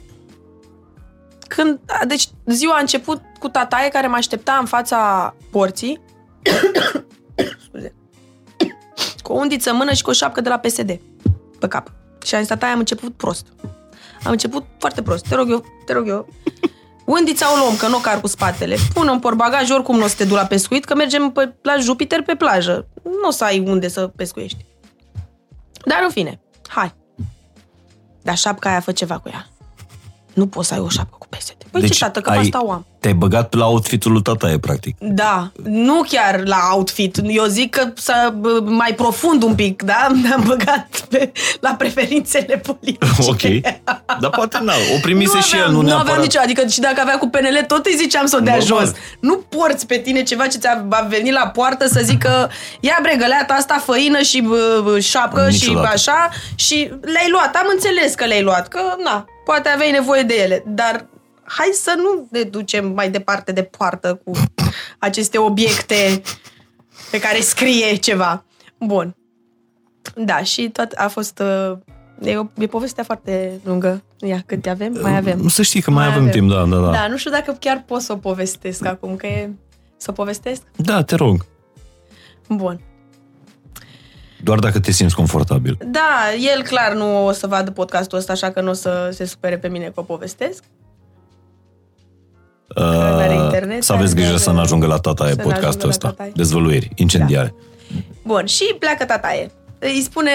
când, deci ziua a început cu tataie care mă aștepta în fața porții scuze, cu o undiță în mână și cu o șapcă de la PSD pe cap. Și am zis, tataie, am început prost. Am început foarte prost. Te rog eu, te rog eu. Undița o luăm, că nu o car cu spatele. Pune în portbagaj, oricum nu o să te du la pescuit, că mergem pe, la Jupiter pe plajă. Nu o să ai unde să pescuiești. Dar în fine, hai. Dar șapca aia fă ceva cu ea. Nu poți să ai o șapcă cu PSD. Păi ce tată, că ai, asta o am. Te-ai băgat la outfitul lui tataie, practic. Da, nu chiar la outfit. Eu zic că să bă, mai profund un pic, da? Ne-am băgat pe, la preferințele politice. Ok. Dar poate n O primise nu și aveam, el, nu, nu neapărat. aveam nicio, adică și dacă avea cu PNL, tot îi ziceam să o dea Normal. jos. Nu porți pe tine ceva ce ți-a va veni la poartă să zică ia bre găleata asta, făină și bă, bă, șapcă Niciodată. și așa și le-ai luat. Am înțeles că le-ai luat, că na, poate aveai nevoie de ele, dar hai să nu ne ducem mai departe de poartă cu aceste obiecte pe care scrie ceva. Bun. Da, și tot a fost... Uh, e, o, e povestea foarte lungă. Ia, cât avem? Mai avem. Să știi că mai, avem, timp, da, da, da. Da, nu știu dacă chiar pot să o povestesc acum, că e... Să o povestesc? Da, te rog. Bun. Doar dacă te simți confortabil. Da, el clar nu o să vadă podcastul ăsta, așa că nu o să se supere pe mine că o povestesc. Are internet, Uh, să aveți are- grijă să nu ajungă la tata e să n-ajungă podcastul la ăsta. tataie. Dezvăluiri, incendiare. Bun, și pleacă tataie. Îi spune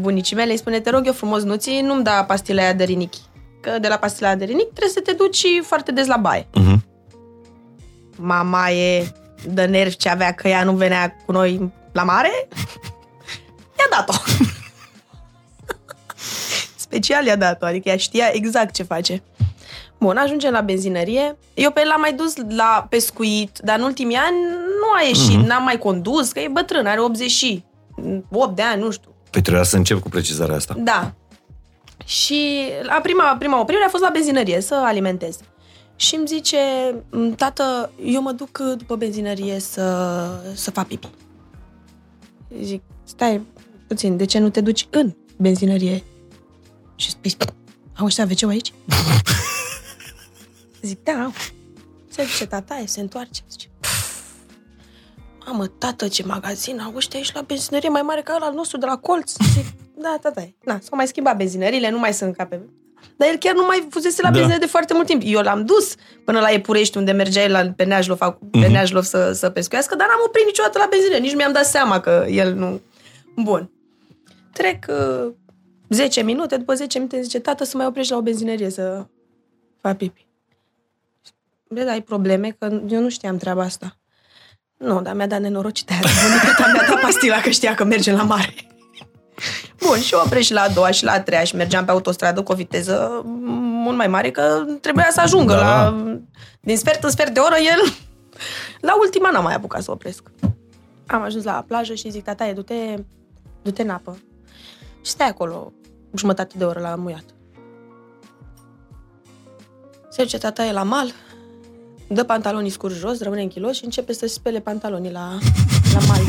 bunicii mele, îi spune, te rog eu frumos, nu ți nu-mi da pastila aia de rinichi. Că de la pastila aia de rinichi trebuie să te duci foarte des la baie. Mhm. Mama e de nervi ce avea că ea nu venea cu noi la mare. I-a dat-o. Special i-a dat-o, adică ea știa exact ce face. Bun, ajungem la benzinărie. Eu pe el l-am mai dus la pescuit, dar în ultimii ani nu a ieșit, n-am mai condus, că e bătrân, are 80 și 8 de ani, nu știu. Păi trebuia să încep cu precizarea asta. Da. Și la prima, prima oprire a fost la benzinărie, să alimentez. Și îmi zice, "M, tată, eu mă duc după benzinărie să, să fac pipi. Zic, stai puțin, de ce nu te duci în benzinărie? Și spui, au ăștia wc aici? Zic, da, au. Se duce tata, se întoarce. Zice, "Pf, Mamă, tată, ce magazin au ăștia aici la benzinărie mai mare ca ăla al nostru de la colț. Zic, da, tata, na, s-au mai schimbat benzinările, nu mai sunt ca pe... Dar el chiar nu mai fusese la Da. benzinărie de foarte mult timp. Eu l-am dus până la Epurești, unde mergea el la, pe Neajlov, ac- Mhm. pe Neajlov să, să pescuiască, dar n-am oprit niciodată la benzinărie. Nici nu mi-am dat seama că el nu... Bun. Trec uh, 10 minute, după 10 minute zice, tată, să mai oprești la o benzinărie să fac pipi. Bine, dar ai probleme? Că eu nu știam treaba asta. Nu, dar mi-a dat nenorocit aia. Bunica ta mi-a dat pastila că știa că merge la mare. Bun, și oprești și la a doua și la a treia și mergeam pe autostradă cu o viteză mult mai mare că trebuia să ajungă Da. la... Din sfert în sfert de oră el... La ultima n-am mai apucat să opresc. Am ajuns la plajă și zic, tataie, du-te, du-te în apă. Și stai acolo jumătate de oră la muiat. Se duce tataie la mal, dă pantalonii scurs jos, rămâne închilos și începe să spele pantalonii la, la mal.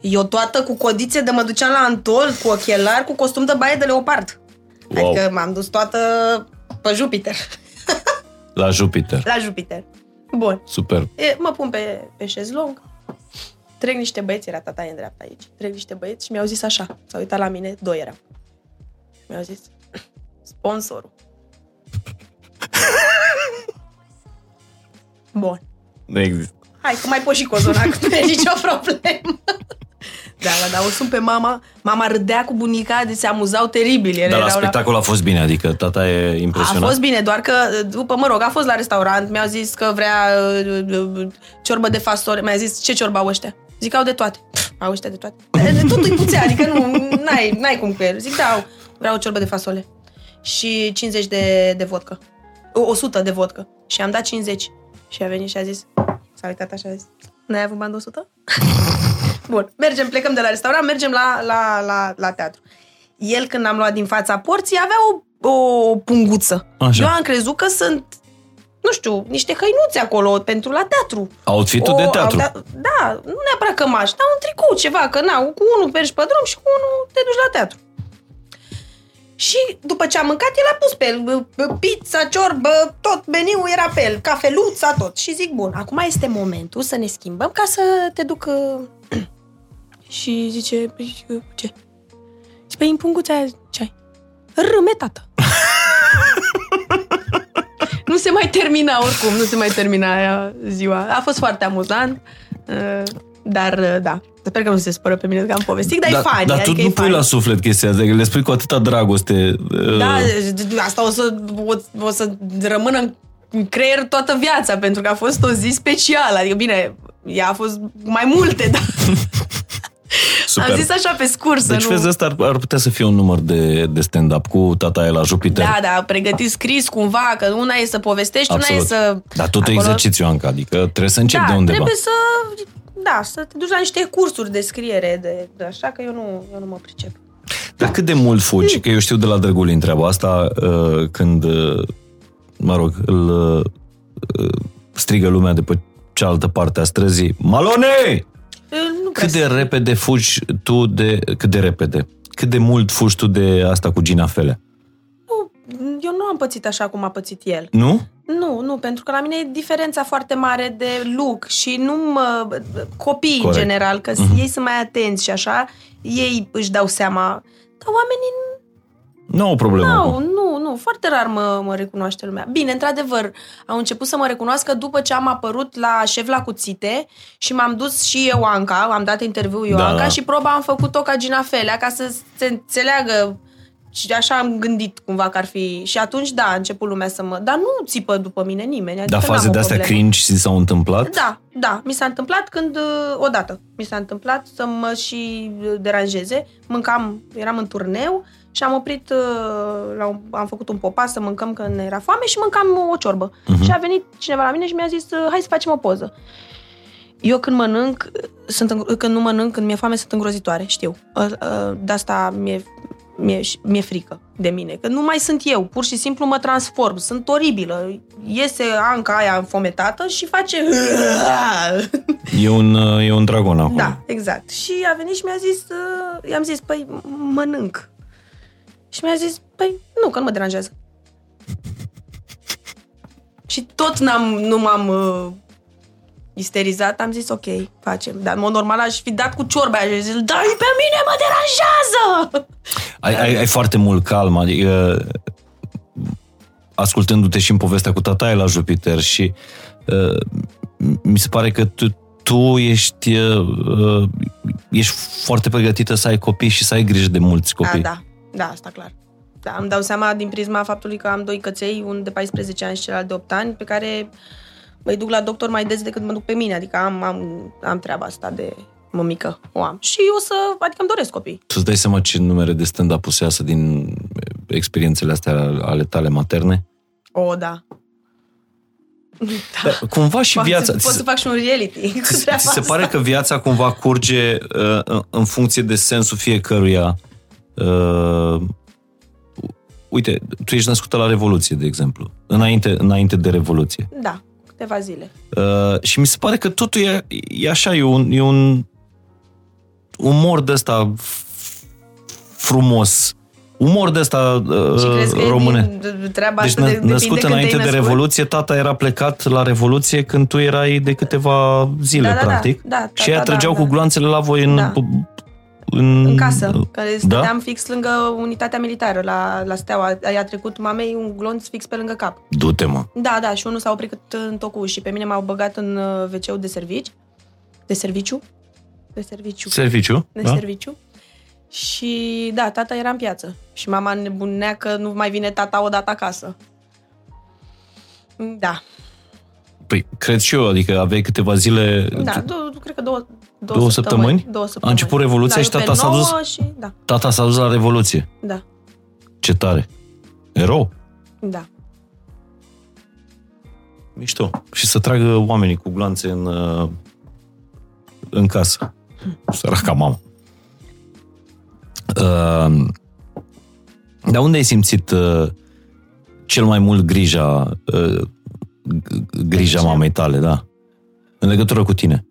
Eu toată cu codițe de mă duceam la Antol, cu ochelari, cu costum de baie de leopard. Wow. Adică m-am dus toată pe Jupiter. La Jupiter. La Jupiter. Bun. Super. E, mă pun pe, pe șezlong, trec niște băieți, era tata în dreapta aici, trec niște băieți și mi-au zis așa, s-au uitat la mine, doi erau. Mi-au zis, sponsorul. Bun. Nu există. Hai că mai poți și cozonac, nu e nicio problemă. Da, da, da, o sun pe mama. Mama râdea cu bunica, de se amuzau teribil. Ele Dar la erau spectacol a fost bine, adică tata e a impresionat. fost bine, doar că după, mă rog, a fost la restaurant, mi-au zis că vrea uh, uh, ciorbă de fasole, mi-a zis ce ciorbă au ăștia? Zic, au de toate. Pff, Au ăștia de toate. De totul e puțin, adică nu, n-ai, n-ai cum cu el. Zic, da, au, vreau o ciorbă de fasole. Și 50 de, de vodcă. O- 100 de vodcă. Și am dat 50. Și a venit și a zis, s-a uitat așa, a zis, n-ai avut bani de 100? Bun, mergem, plecăm de la restaurant, mergem la, la, la, la teatru. El, când am luat din fața porții, avea o, o punguță. Așa. Eu am crezut că sunt, nu știu, niște hăinuțe acolo pentru la teatru. Outfit-ul de teatru. Da, da, nu neapărat cămaș, dar un tricou, ceva, că na, cu unul mergi pe drum și cu unul te duci la teatru. Și după ce am mâncat, el a pus pe el bă, bă, pizza, ciorbă, tot meniul era pe el, cafeluța, tot. Și zic, bun, acum este momentul să ne schimbăm ca să te duc... uh, și zice, "Păi, uh, ce? Și pe în punguța aia ce ai? Râme, tată. nu se mai termina oricum, nu se mai termina aia ziua. A fost foarte amuzant, uh, dar uh, da, sper că nu se spără pe mine că am povestit, dar, dar, e funny. dar tu adică nu e pui funny. la suflet chestia asta, că le spui cu atâta dragoste. uh, Da, asta o să, o, o să rămână în- în creier toată viața, pentru că a fost o zi specială. Adică, bine, ea a fost mai multe, dar super. am zis așa pe scurs. Deci, să nu... vezi, ăsta ar, ar putea să fie un număr de, de stand-up cu tata e la Jupiter. Da, da, pregătit scris cumva, că una e să povestești, Absolut. una e să... Dar tot acolo- exercițiu, Anca, adică trebuie să începi da, de undeva. trebuie să... Da, să te duci la niște cursuri de scriere, de, de așa că eu nu, eu nu mă pricep. Dar cât de mult fugi? Că eu știu de la Drăgulin treaba asta, uh, când, uh, mă rog, îl uh, strigă lumea de pe cealaltă parte a străzii, Malone! Nu prea Cât de sunt. repede fugi tu de... Cât de repede? Cât de mult fugi tu de asta cu ginafele? Nu, eu nu am pățit așa cum a pățit el. Nu? Nu, nu, pentru că la mine e diferența foarte mare de look și nu mă... Copiii, Corect. în general, că Mhm. ei sunt mai atenți și așa, ei își dau seama. Dar oamenii Nu au o problemă nu, cu... nu, nu, foarte rar mă, mă recunoaște lumea. Bine, într-adevăr, au început să mă recunoască după ce am apărut la șef la cuțite și m-am dus și eu, Anca, am dat interviu eu, Da, Anca, da. și proba am făcut-o ca ginafelea, ca să se înțeleagă și așa am gândit cumva că ar fi... Și atunci, da, a început lumea să mă... Dar nu țipă după mine nimeni. Adică Dar n-am faze o de astea problemă. cringe ți s-au întâmplat? Da, da. Mi s-a întâmplat când, uh, odată, mi s-a întâmplat să mă și uh, deranjeze. Mâncam, eram în turneu și am oprit, uh, la un, am făcut un popas să mâncăm când ne era foame și mâncam o ciorbă. Mhm. Și a venit cineva la mine și mi-a zis, uh, hai să facem o poză. Eu când mănânc, sunt, îngro- când nu mănânc, când mi-e foame, sunt îngrozitoare, știu. Uh, uh, De asta mi-e, mi-e, mi-e frică de mine. Că nu mai sunt eu, pur și simplu mă transform. Sunt oribilă. Iese Anca aia înfometată și face... E un, uh, e un dragon acolo. Da, exact. Și a venit și mi-a zis, uh, i-am zis, păi, mănânc. Și mi-a zis, păi, nu, că nu mă deranjează. Și tot n-am, nu m-am uh, isterizat, am zis, ok, facem. Dar, în mod normal, aș fi dat cu ciorba și aș zis, da, pe mine mă deranjează! Ai, ai, ai foarte mult calm, adică ascultându-te și în povestea cu tataie la Jupiter și uh, mi se pare că tu, tu ești, uh, ești foarte pregătită să ai copii și să ai grijă de mulți copii. Da, da, da, asta clar. Da, îmi dau seama din prisma faptului că am doi căței, unul de 14 ani și celălalt de 8 ani, pe care îi duc la doctor mai des decât mă duc pe mine. Adică am, am, am treaba asta de mămică, o am. Și eu să, adică îmi doresc copii. Tu îți dai seama ce numere de stand-up o să iasă din experiențele astea ale tale materne? O, da. Da. Cumva și Poate viața... să- Pot să fac și un reality cu Ți, treaba ți se asta. pare că viața cumva curge uh, în- în funcție de sensul fiecăruia? Uh, uite, tu ești născută la Revoluție, de exemplu. Înainte, înainte de Revoluție. Da, câteva zile. Uh, și mi se pare că totul e, e așa, e un, e un umor de ăsta f- frumos. Umor de ăsta Și crezi că uh, e române. din treaba Deci asta nă, de, depinde născut când înainte te-ai de născut? Revoluție, tata era plecat la Revoluție când tu erai de câteva zile, Da, da, da. practic. Da, și ei tata, trăgeau da, cu da. gloanțele la voi în, Da. în, În casă, că Da? stăteam fix lângă unitatea militară, la, la Steaua. I-a trecut mamei un glonț fix pe lângă cap. Du-te, mă. Da, da, și unul s-a oprit în tocul și pe mine m-au băgat în uh, wc de servici. De serviciu? De serviciu. Serviciu? de da? serviciu. Și da, tata era în piață. Și mama nebunea că nu mai vine tata odată acasă. Da, Păi, cred și eu, adică aveai câteva zile... da, două, cred că două, două, Două săptămâni? Două săptămâni. A început Revoluția da, și eu pe tata s-a dus? nouă Și, da, Tata s-a dus la Revoluție. da, Ce tare. Erou. da. Mișto. Și să tragă oamenii cu glanțe în, uh, în casă. Săraca mamă. Uh, dar unde ai simțit uh, cel mai mult grija uh, g- grija ce? mamei tale, da? În legătură cu tine.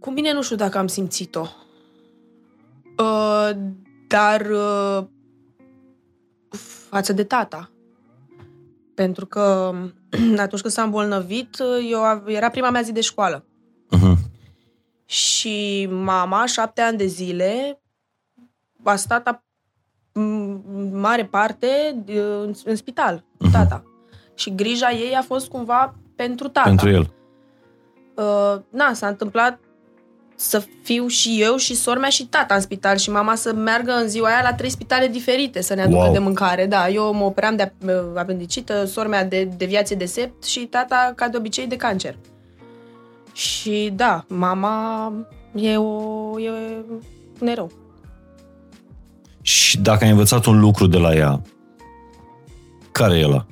Cu mine nu știu dacă am simțit-o. Uh, dar uh, față de tata. Pentru că atunci când s-a îmbolnăvit, eu av- era prima mea zi de școală. Uh-huh. Și mama, șapte ani de zile, a stat a, m- mare parte de- în, în spital cu Mhm. tata. Și grija ei a fost cumva pentru tata. Pentru el. Uh, na, s-a întâmplat să fiu și eu și sora mea și tata în spital și mama să meargă în ziua aia la trei spitale diferite să ne aducă Wow. de mâncare. Da, eu mă operam de uh, apendicită, sora mea de deviație de sept și tata, ca de obicei, de cancer. Și da, mama e, o, e un erou. Și dacă ai învățat un lucru de la ea, care e ăla?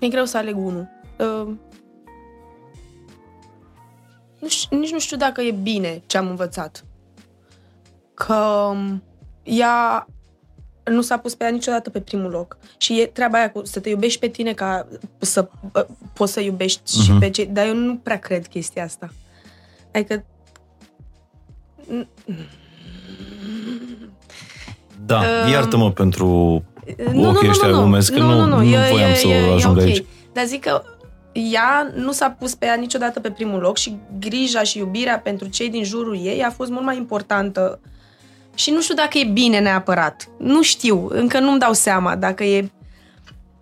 E greu să aleg unul. Uh, nu știu, nici nu știu dacă e bine ce am învățat. Că um, ea nu s-a pus pe ea niciodată pe primul loc. Și e treaba aia cu să te iubești pe tine ca să uh, poți să iubești uh-huh. și pe cei... Dar eu nu prea cred chestia asta. Adică Da, Um, iartă-mă pentru Nu, ochii ăștia lumesc, că nu, nu, e- voiam e- să e- e ajung ok. aici. Dar zic că ea nu s-a pus pe ea niciodată pe primul loc și grija și iubirea pentru cei din jurul ei a fost mult mai importantă. Și nu știu dacă e bine neapărat. Nu știu, încă nu-mi dau seama dacă e...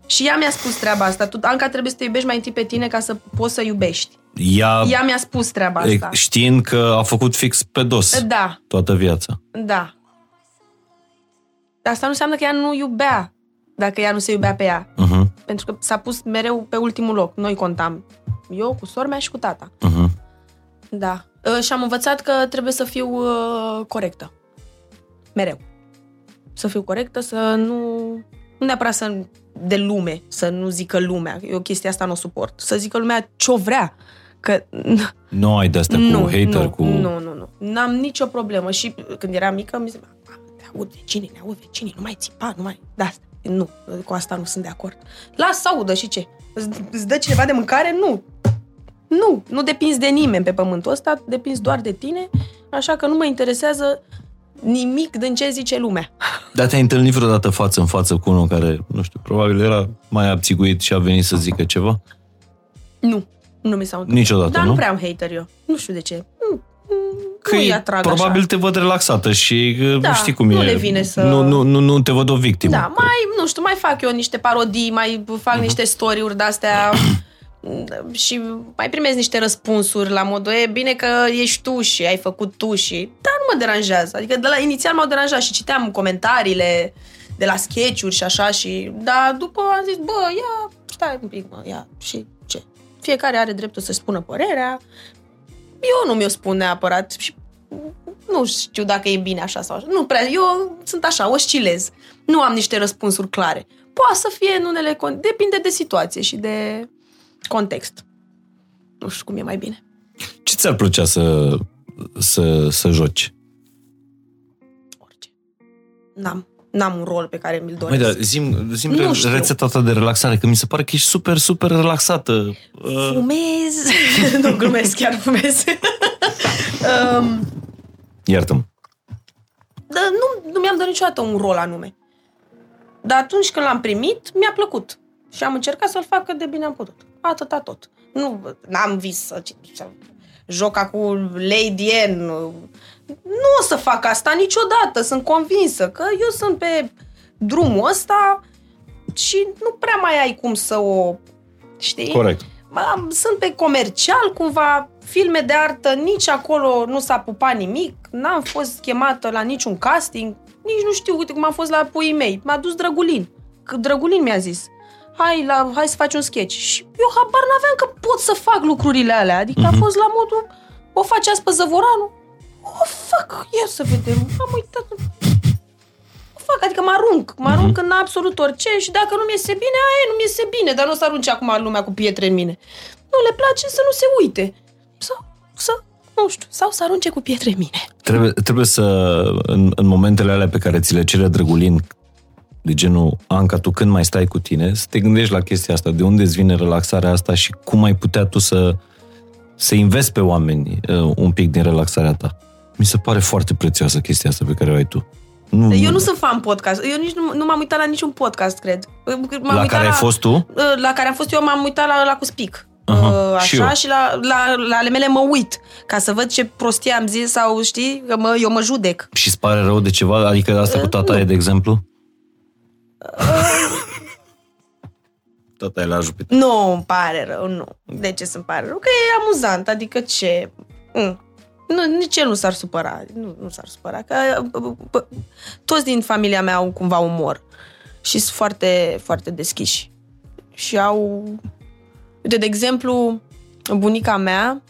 Și ea mi-a spus treaba asta. Tu, Anca, trebuie să te iubești mai întâi pe tine ca să poți să iubești. Ea, Ea mi-a spus treaba e- asta. știind că a făcut fix pe dos Da, toată viața. da. Dar asta nu înseamnă că ea nu iubea dacă ea nu se iubea pe ea. Uh-huh, Pentru că s-a pus mereu pe ultimul loc. Noi contam. Eu cu sora mea și cu tata. uh-huh. Da. Uh, Și am învățat că trebuie să fiu uh, corectă. Mereu. Să fiu corectă, să nu... Nu neapărat să de lume, să nu zică lumea. Eu chestia asta nu o suport. Să zică lumea ce-o vrea. Că Nu ai de-astea nu, cu hater, nu, cu... nu, nu, nu. N-am nicio problemă. Și când eram mică, mi se ne aud vecinii, ne aud vecinii, nu mai țipa, nu mai... Da, asta. Nu, cu asta nu sunt de acord. Lasă să audă și ce? Îți, îți dă cineva de mâncare? Nu. Nu, nu depinzi de nimeni pe pământul ăsta, depinzi doar de tine, așa că nu mă interesează nimic din ce zice lumea. Dar te-ai întâlnit vreodată față în față cu unul care, nu știu, probabil era mai abțiguit și a venit să zică ceva? Nu, nu mi s-au întâmplat. Niciodată, Dar nu? nu prea am hater eu. Nu știu de ce. Nu, că Nu-i e, atrag probabil așa. te văd relaxată și uh, Da, știi cum nu e. le vine să- Nu, nu, nu, nu te văd o victimă. Da, mai, nu știu, mai fac eu niște parodii, mai fac Mhm. niște story-uri de-astea și mai primez niște răspunsuri la modul, e bine că ești tu și ai făcut tu și... Dar nu mă deranjează. Adică de la inițial m-au deranjat și citeam comentariile de la sketch-uri și așa și... Dar după am zis, bă, ia, stai un pic, mă, ia, și ce? Fiecare are dreptul să spună părerea. Eu nu mi-o spun neapărat și nu știu dacă e bine așa sau așa. Nu prea, eu sunt așa, oscilez. Nu am niște răspunsuri clare. Poate să fie în unele... con- Depinde de situație și de context. Nu știu cum e mai bine. Ce ți-ar plăcea să, să, să joci? Orice. N-am. N-am un rol pe care mi-l Mai doresc. da, zim, zim Nu re- știu. rețeta ta de relaxare, că mi se pare că ești super, super relaxată. Uh, Fumez. nu glumesc, chiar fumez. um, Iartă-mă. dar nu, nu mi-am dorit niciodată un rol anume. Dar atunci când l-am primit, mi-a plăcut. Și am încercat să-l fac cât de bine am putut. Atâta tot. Nu am vis să, să joc cu Lady N. Nu o să fac asta niciodată. Sunt convinsă că eu sunt pe drumul ăsta și nu prea mai ai cum să o... Știi? Corect. Am- sunt pe comercial, cumva, filme de artă, nici acolo nu s-a pupat nimic, n-am fost chemată la niciun casting, nici nu știu, uite cum am fost la puii mei, m-a dus Drăgulin, că Drăgulin mi-a zis, hai, la, hai să faci un sketch. Și eu habar n-aveam că pot să fac lucrurile alea, adică a fost la modul, o face azi pe Zăvoranu, o fac, ia să vedem, am uitat, o fac, adică mă arunc, mă arunc în absolut orice și dacă nu mi-este bine, aia e, nu mi-este bine, dar nu o să arunce acum lumea cu pietre în mine. Nu le place să nu se uite. Sau să, nu știu, sau să arunce cu pietre în mine. Trebuie, trebuie să, în, în momentele alea pe care ți le cere Drăgulin, de genul, Anca, tu când mai stai cu tine, să te gândești la chestia asta, de unde îți vine relaxarea asta și cum ai putea tu să, să investi pe oameni uh, un pic din relaxarea ta. Mi se pare foarte prețioasă chestia asta pe care o ai tu. Nu, Eu nu sunt fan podcast. Eu nici nu, nu m-am uitat la niciun podcast, cred. M-am la uitat care ai fost tu? La care am fost eu, m-am uitat la, la cu Speak. Aha, Uh, și eu. așa și, la, la, la ale mele mă uit ca să văd ce prostie am zis sau știi, că mă, eu mă judec. Și îți pare rău de ceva? Adică asta cu tata nu. e, de exemplu? Tata e la jupit. Nu, îmi pare rău, nu. De ce să-mi pare rău? Că e amuzant, adică ce... Mm. Nu, nici el nu s-ar supăra. Nu, nu s-ar supăra. Că, bă, bă, toți din familia mea au cumva umor. Și sunt foarte, foarte deschiși. Și au... Uite, de exemplu, bunica mea...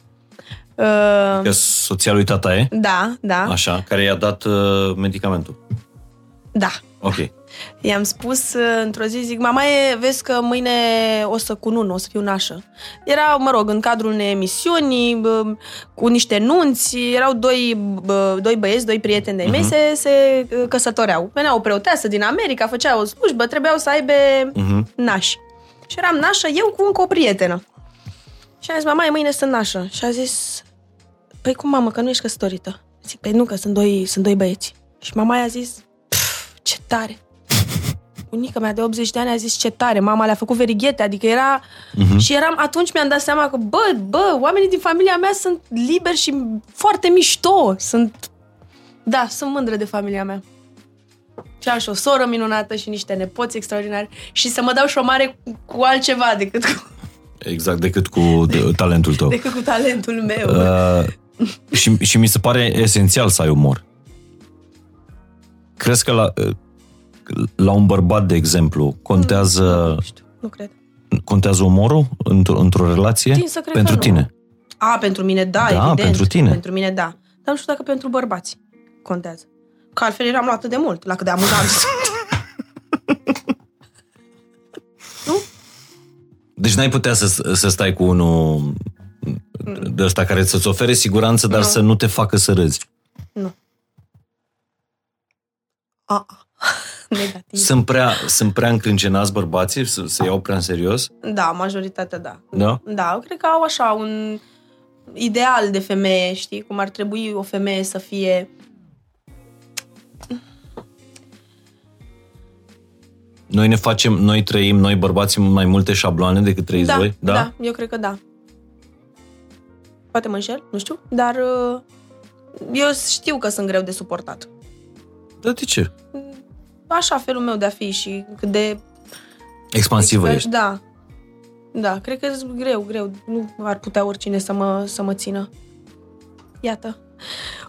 Uh, Că soția lui tata e? da, da, Așa, care i-a dat uh, medicamentul. da. Ok. I-am spus uh, într-o zi, zic, mama, e, vezi că mâine o să cunun, o să fiu nașă. Era, mă rog, în cadrul unei emisiuni, bă, cu niște nunți, erau doi, bă, doi băieți, doi prieteni de-ai mei, se, se uh, căsătoreau. Venea o preoteasă din America, făcea o slujbă, trebuiau să aibă Mhm. nași. Și eram nașă eu cu încă o prietenă. Și am zis, mama, e mâine sunt nașă. Și a zis, păi cum, mamă, că nu ești căsătorită? Zic, păi nu, că sunt doi, sunt doi băieți. Și mama i-a zis, "Pf, ce tare. Bunica mea de 80 de ani a zis ce tare, mama le-a făcut verighete, adică era... Uh-huh. Și eram, atunci mi-am dat seama că, bă, bă, oamenii din familia mea sunt liberi și foarte mișto. Sunt, da, sunt mândră de familia mea. Și am și o soră minunată și niște nepoți extraordinari și să mă dau șomare cu, cu altceva decât cu, Exact, decât cu de- talentul tău. decât cu talentul meu. Uh, și, și mi se pare esențial să ai umor. Crezi că la, uh, la un bărbat, de exemplu, contează, nu știu, nu cred. contează umorul într-o, într-o relație? Tin să cred pentru că nu. tine. A, pentru mine da, Da, evident. pentru tine. Pentru mine da. Dar nu știu dacă pentru bărbați contează. Că altfel eram luat atât de mult, la cât de amuzant sunt. Deci n-ai putea să, să stai cu unul de ăsta care să-ți ofere siguranță, dar Nu. să nu te facă să râzi. Nu. A, a. Negativ. Sunt prea, sunt prea încrâncenați bărbații, să se iau prea în serios? Da, majoritatea da. Da? Da, eu cred că au așa un ideal de femeie, știi? Cum ar trebui o femeie să fie... Noi ne facem, noi trăim, noi bărbații, mai multe șabloane decât trăiți da, voi? Da? da, eu cred că da. Poate mă înșel, nu știu, dar uh, eu știu că sunt greu de suportat. Dar de ce? Așa felul meu de a fi și cât de... Expansivă exper- ești. Da. Da, cred că e greu, greu. Nu ar putea oricine să mă, să mă țină. Iată.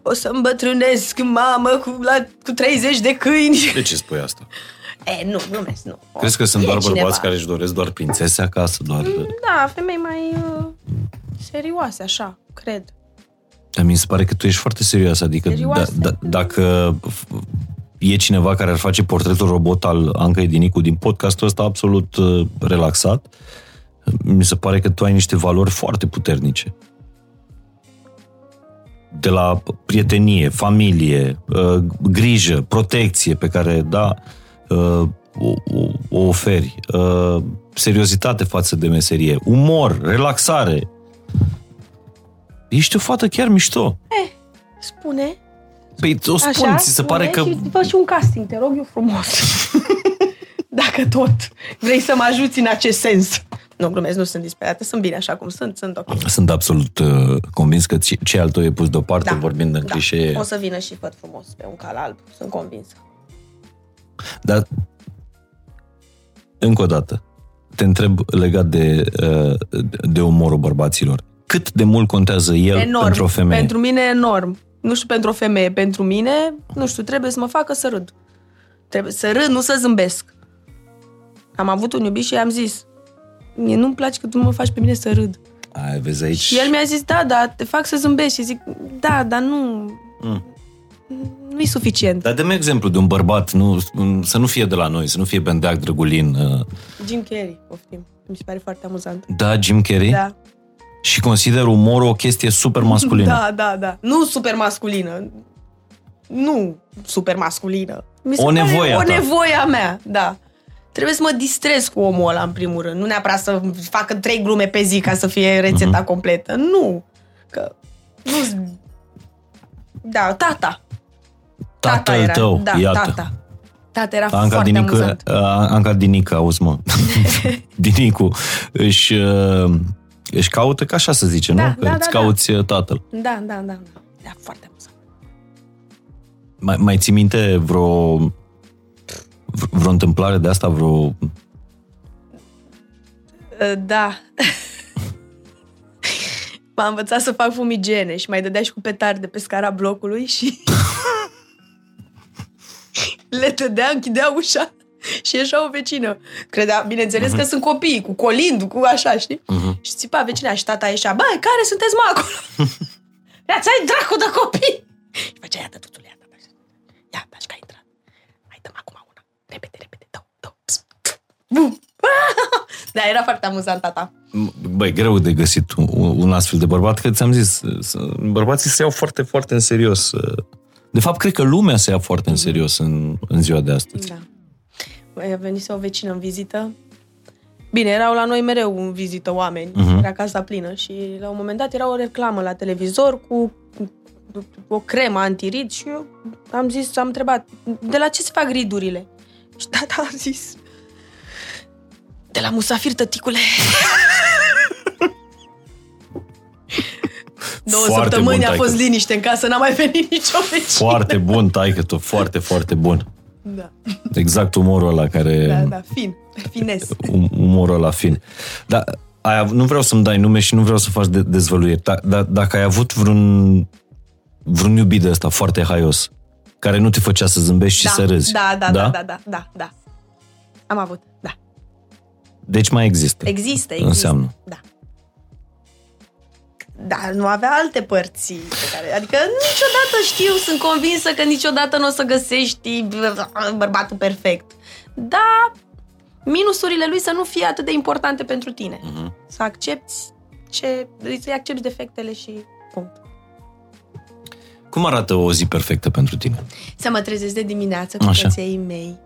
O să îmbătrânesc, mamă, cu, la, cu 30 de câini. De ce spui asta? E, nu, glumesc, nu. Crezi că sunt E doar cineva. bărbați care își doresc doar prințese acasă, doar... Da, femei mai uh, serioase, așa, cred. Dar mi se pare că tu ești foarte serios, adică da, Serioasă? da, dacă f- e cineva care ar face portretul robot al Anca Edinicu din podcastul ăsta absolut uh, relaxat, mi se pare că tu ai niște valori foarte puternice. De la prietenie, familie, uh, grijă, protecție pe care, da, uh, o, o, o oferi, uh, seriozitate față de meserie, umor, relaxare. Ești o fată chiar mișto. Spune. Păi o spun, Așa, ți se pare că... spune Și fă și un casting, te rog eu frumos. Dacă tot vrei să mă ajuți în acest sens. Nu, glumesc, nu sunt disperată, sunt bine așa cum sunt, sunt ok. Sunt absolut uh, convins că ce, ce al tău e pus deoparte, Da, vorbind în da. clișee. O să vină și făt frumos pe un cal alb, sunt convinsă. Dar, încă o dată, te întreb legat de, uh, de umorul bărbaților. Cât de mult contează el Enorm. pentru o femeie? Pentru mine enorm. Nu știu pentru o femeie, pentru mine, nu știu, trebuie să mă facă să râd. Trebuie să râd, nu să zâmbesc. Am avut un iubit și i-am zis, mie nu-mi place că tu mă faci pe mine să râd. Ai, vezi aici... Și el mi-a zis, da, da, te fac să zâmbești. Și zic, da, dar nu... Mm. Nu e suficient. Dar dă-mi exemplu de un bărbat, nu, să nu fie de la noi, să nu fie Bendeac Drăgulin. uh, Jim Carrey, poftim. Mi se pare foarte amuzant. Da, Jim Carrey? Da. Și consider umorul o chestie super masculină. Da, da, da. Nu super masculină. Nu super masculină. Mi se O pare nevoie a O ta. nevoie a mea, da. Trebuie să mă distrez cu omul ăla, în primul rând. Nu neapărat să facă trei glume pe zi ca să fie rețeta Mhm. completă. Nu. Că... Nu Da, tata. Tata Tatăl era. tău, da, iată. tata. Tata era Anca foarte Dinică, amuzant. uh, Anca Dinică, auzi mă, Dinicu își, uh, își caută, ca așa să zice, Da, nu? Că da, îți da, cauți uh, tatăl. Da, da, da. da. Da, foarte amuzant. Mai, mai ții minte vreo, vreo întâmplare de asta, vreo... Uh, Da. M-a învățat să fac fumigene și mai dădea și cu petarde pe scara blocului și le dădea, închidea ușa și ieșea o vecină. Credea, bineînțeles că sunt copii, cu colind, cu așa, știi? Și țipa vecina și tata ieșea, băi, care sunteți mă acolo? Ia, ți-ai dracu de copii! Și făcea, iată, tuțule, iată, ia, da, și că a intrat. Hai, dăm acum una. Repede, repede, dă, dă, ps, ps, bum. Da, era foarte amuzant tata. Băi, greu de găsit un, un astfel de bărbat, că ți-am zis, să- bărbații se iau foarte, foarte în serios. uh. De fapt, cred că lumea se ia foarte în serios în, în ziua de astăzi. Da. Mai a venit o vecină în vizită. Bine, erau la noi mereu în vizită oameni. Mhm. Uh-huh. Era casa plină și la un moment dat era o reclamă la televizor cu cu o cremă antirid și eu am zis, am întrebat, de la ce se fac ridurile? Și tata a zis, de la musafir, tăticule. Două Foarte săptămâni bun, a taică. fost liniște în casă, n-a mai venit nicio vecină. Foarte bun, taică tu, foarte, foarte bun. Da, Exact umorul ăla care... da, da, fin, fines. um- umorul ăla fin. Dar ai, av- nu vreau să-mi dai nume și nu vreau să faci de, dezvăluiri, dar da, dacă ai avut vreun, vreun iubit de ăsta foarte haios, care nu te făcea să zâmbești da, și să râzi. Da, da, da, da, da, da, da. Am avut, da. Deci mai există. Există, există. Înseamnă. Da. Dar nu avea alte părți pe care... Adică niciodată știu, sunt convinsă că niciodată nu o să găsești bărbatul perfect. Da, minusurile lui să nu fie atât de importante pentru tine. Mhm. Să accepti ce... Să-i accepti defectele și punct. Cum arată o zi perfectă pentru tine? Să mă trezesc de dimineață cu Așa. căței mei,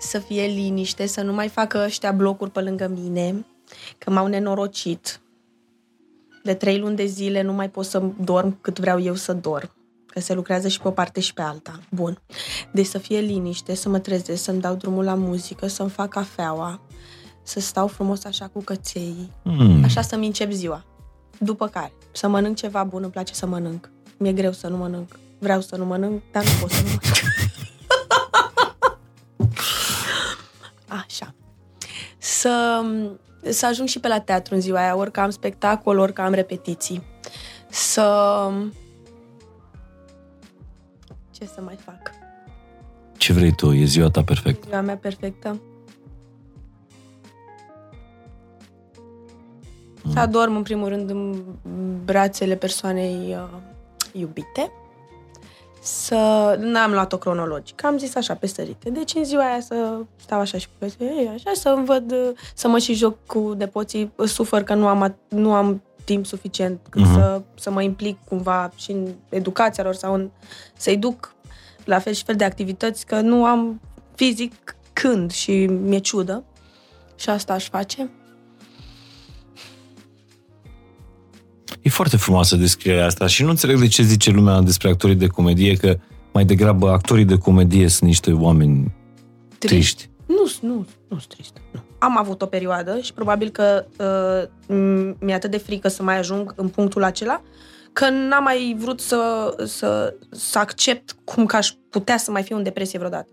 să fie liniște, să nu mai facă ăștia blocuri pe lângă mine, că m-au nenorocit. De trei luni de zile nu mai pot să dorm cât vreau eu să dorm, că se lucrează și pe o parte și pe alta. Bun. Deci să fie liniște, să mă trezesc, să-mi dau drumul la muzică, să-mi fac cafeaua, să stau frumos așa cu căței, Hmm. așa să-mi încep ziua. După care, să mănânc ceva bun, îmi place să mănânc. mi-e greu să nu mănânc. Vreau să nu mănânc, dar nu pot să nu mănânc. Așa. Să, să ajung și pe la teatru în ziua aia, ori că am spectacol, ori că am repetiții. Să... Ce să mai fac? Ce vrei tu? E ziua ta perfectă. Ziua mea perfectă. Să adorm în primul rând în brațele persoanei uh, iubite. Să... N-am luat-o cronologic, am zis așa pe sărite. Deci în ziua aia să stau așa și pe ei, așa, să văd, uh, să mă și joc cu nepoții. Sufăr că nu am, at- nu am timp suficient cât Mhm. să, să mă implic cumva și în educația lor sau în, să-i duc la fel și fel de activități, că nu am fizic când și mi-e ciudă. Și asta aș face. E foarte frumoasă descrierea asta și nu înțeleg de ce zice lumea despre actorii de comedie că mai degrabă actorii de comedie sunt niște oameni triști. Nu, nu, nu sunt tristă. Nu. Am avut o perioadă și probabil că uh, m- mi-e atât de frică să mai ajung în punctul acela că n-am mai vrut să, să, să accept cum că aș putea să mai fiu în depresie vreodată.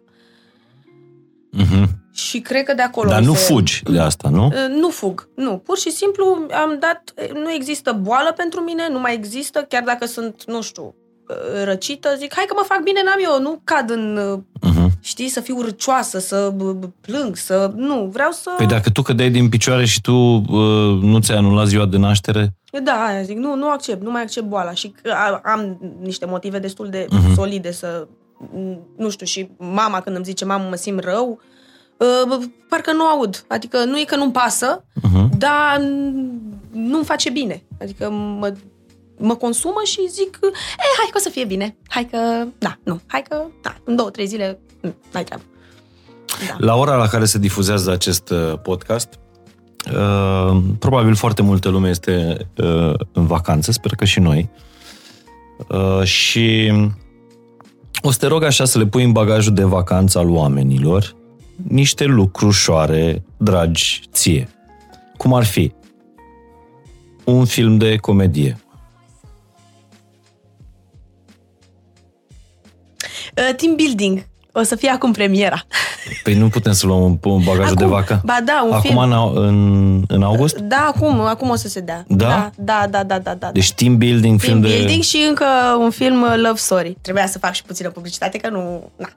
Mhm. Și cred că de acolo Dar mi nu se... fugi de asta, nu? Uh, Nu fug, nu. Pur și simplu am dat, nu există boală pentru mine, nu mai există, chiar dacă sunt, nu știu, uh, răcită, zic, hai că mă fac bine, n-am eu, nu cad în, uh, Mhm. știi, să fiu râcioasă, să b- b- plâng, să, nu, vreau să... Păi dacă tu cădeai din picioare și tu uh, nu ți-ai anulat ziua de naștere, Da, aia zic, nu, nu accept, nu mai accept boala și că a- am niște motive destul de Mhm. solide să, nu știu, și mama când îmi zice, mamă, mă simt rău, uh, parcă nu aud. Adică nu e că nu-mi pasă, Mhm. dar nu-mi face bine. Adică mă, mă consumă și zic, e, hai că o să fie bine. Hai că, da, nu, hai că, da, în două, trei zile, mm, n-ai treabă. Da. la ora la care se difuzează acest uh, podcast, uh, probabil foarte multă lume este uh, în vacanță, sper că și noi. Uh, și o să te rog așa să le pui în bagajul de vacanță al oamenilor niște lucrușoare dragi ție. Cum ar fi un film de comedie. Uh, team building. O să fie acum premiera. Păi nu putem să luăm în, în bagajul Acum, de vacă? ba da, un Acum film. în, au- în, în august? Da, acum, acum o să se dea. Da? Da, da, da, da, da. Deci team building, Team film building de... și încă un film uh, Love Story. Trebuia să fac și puțină publicitate, că nu... Na,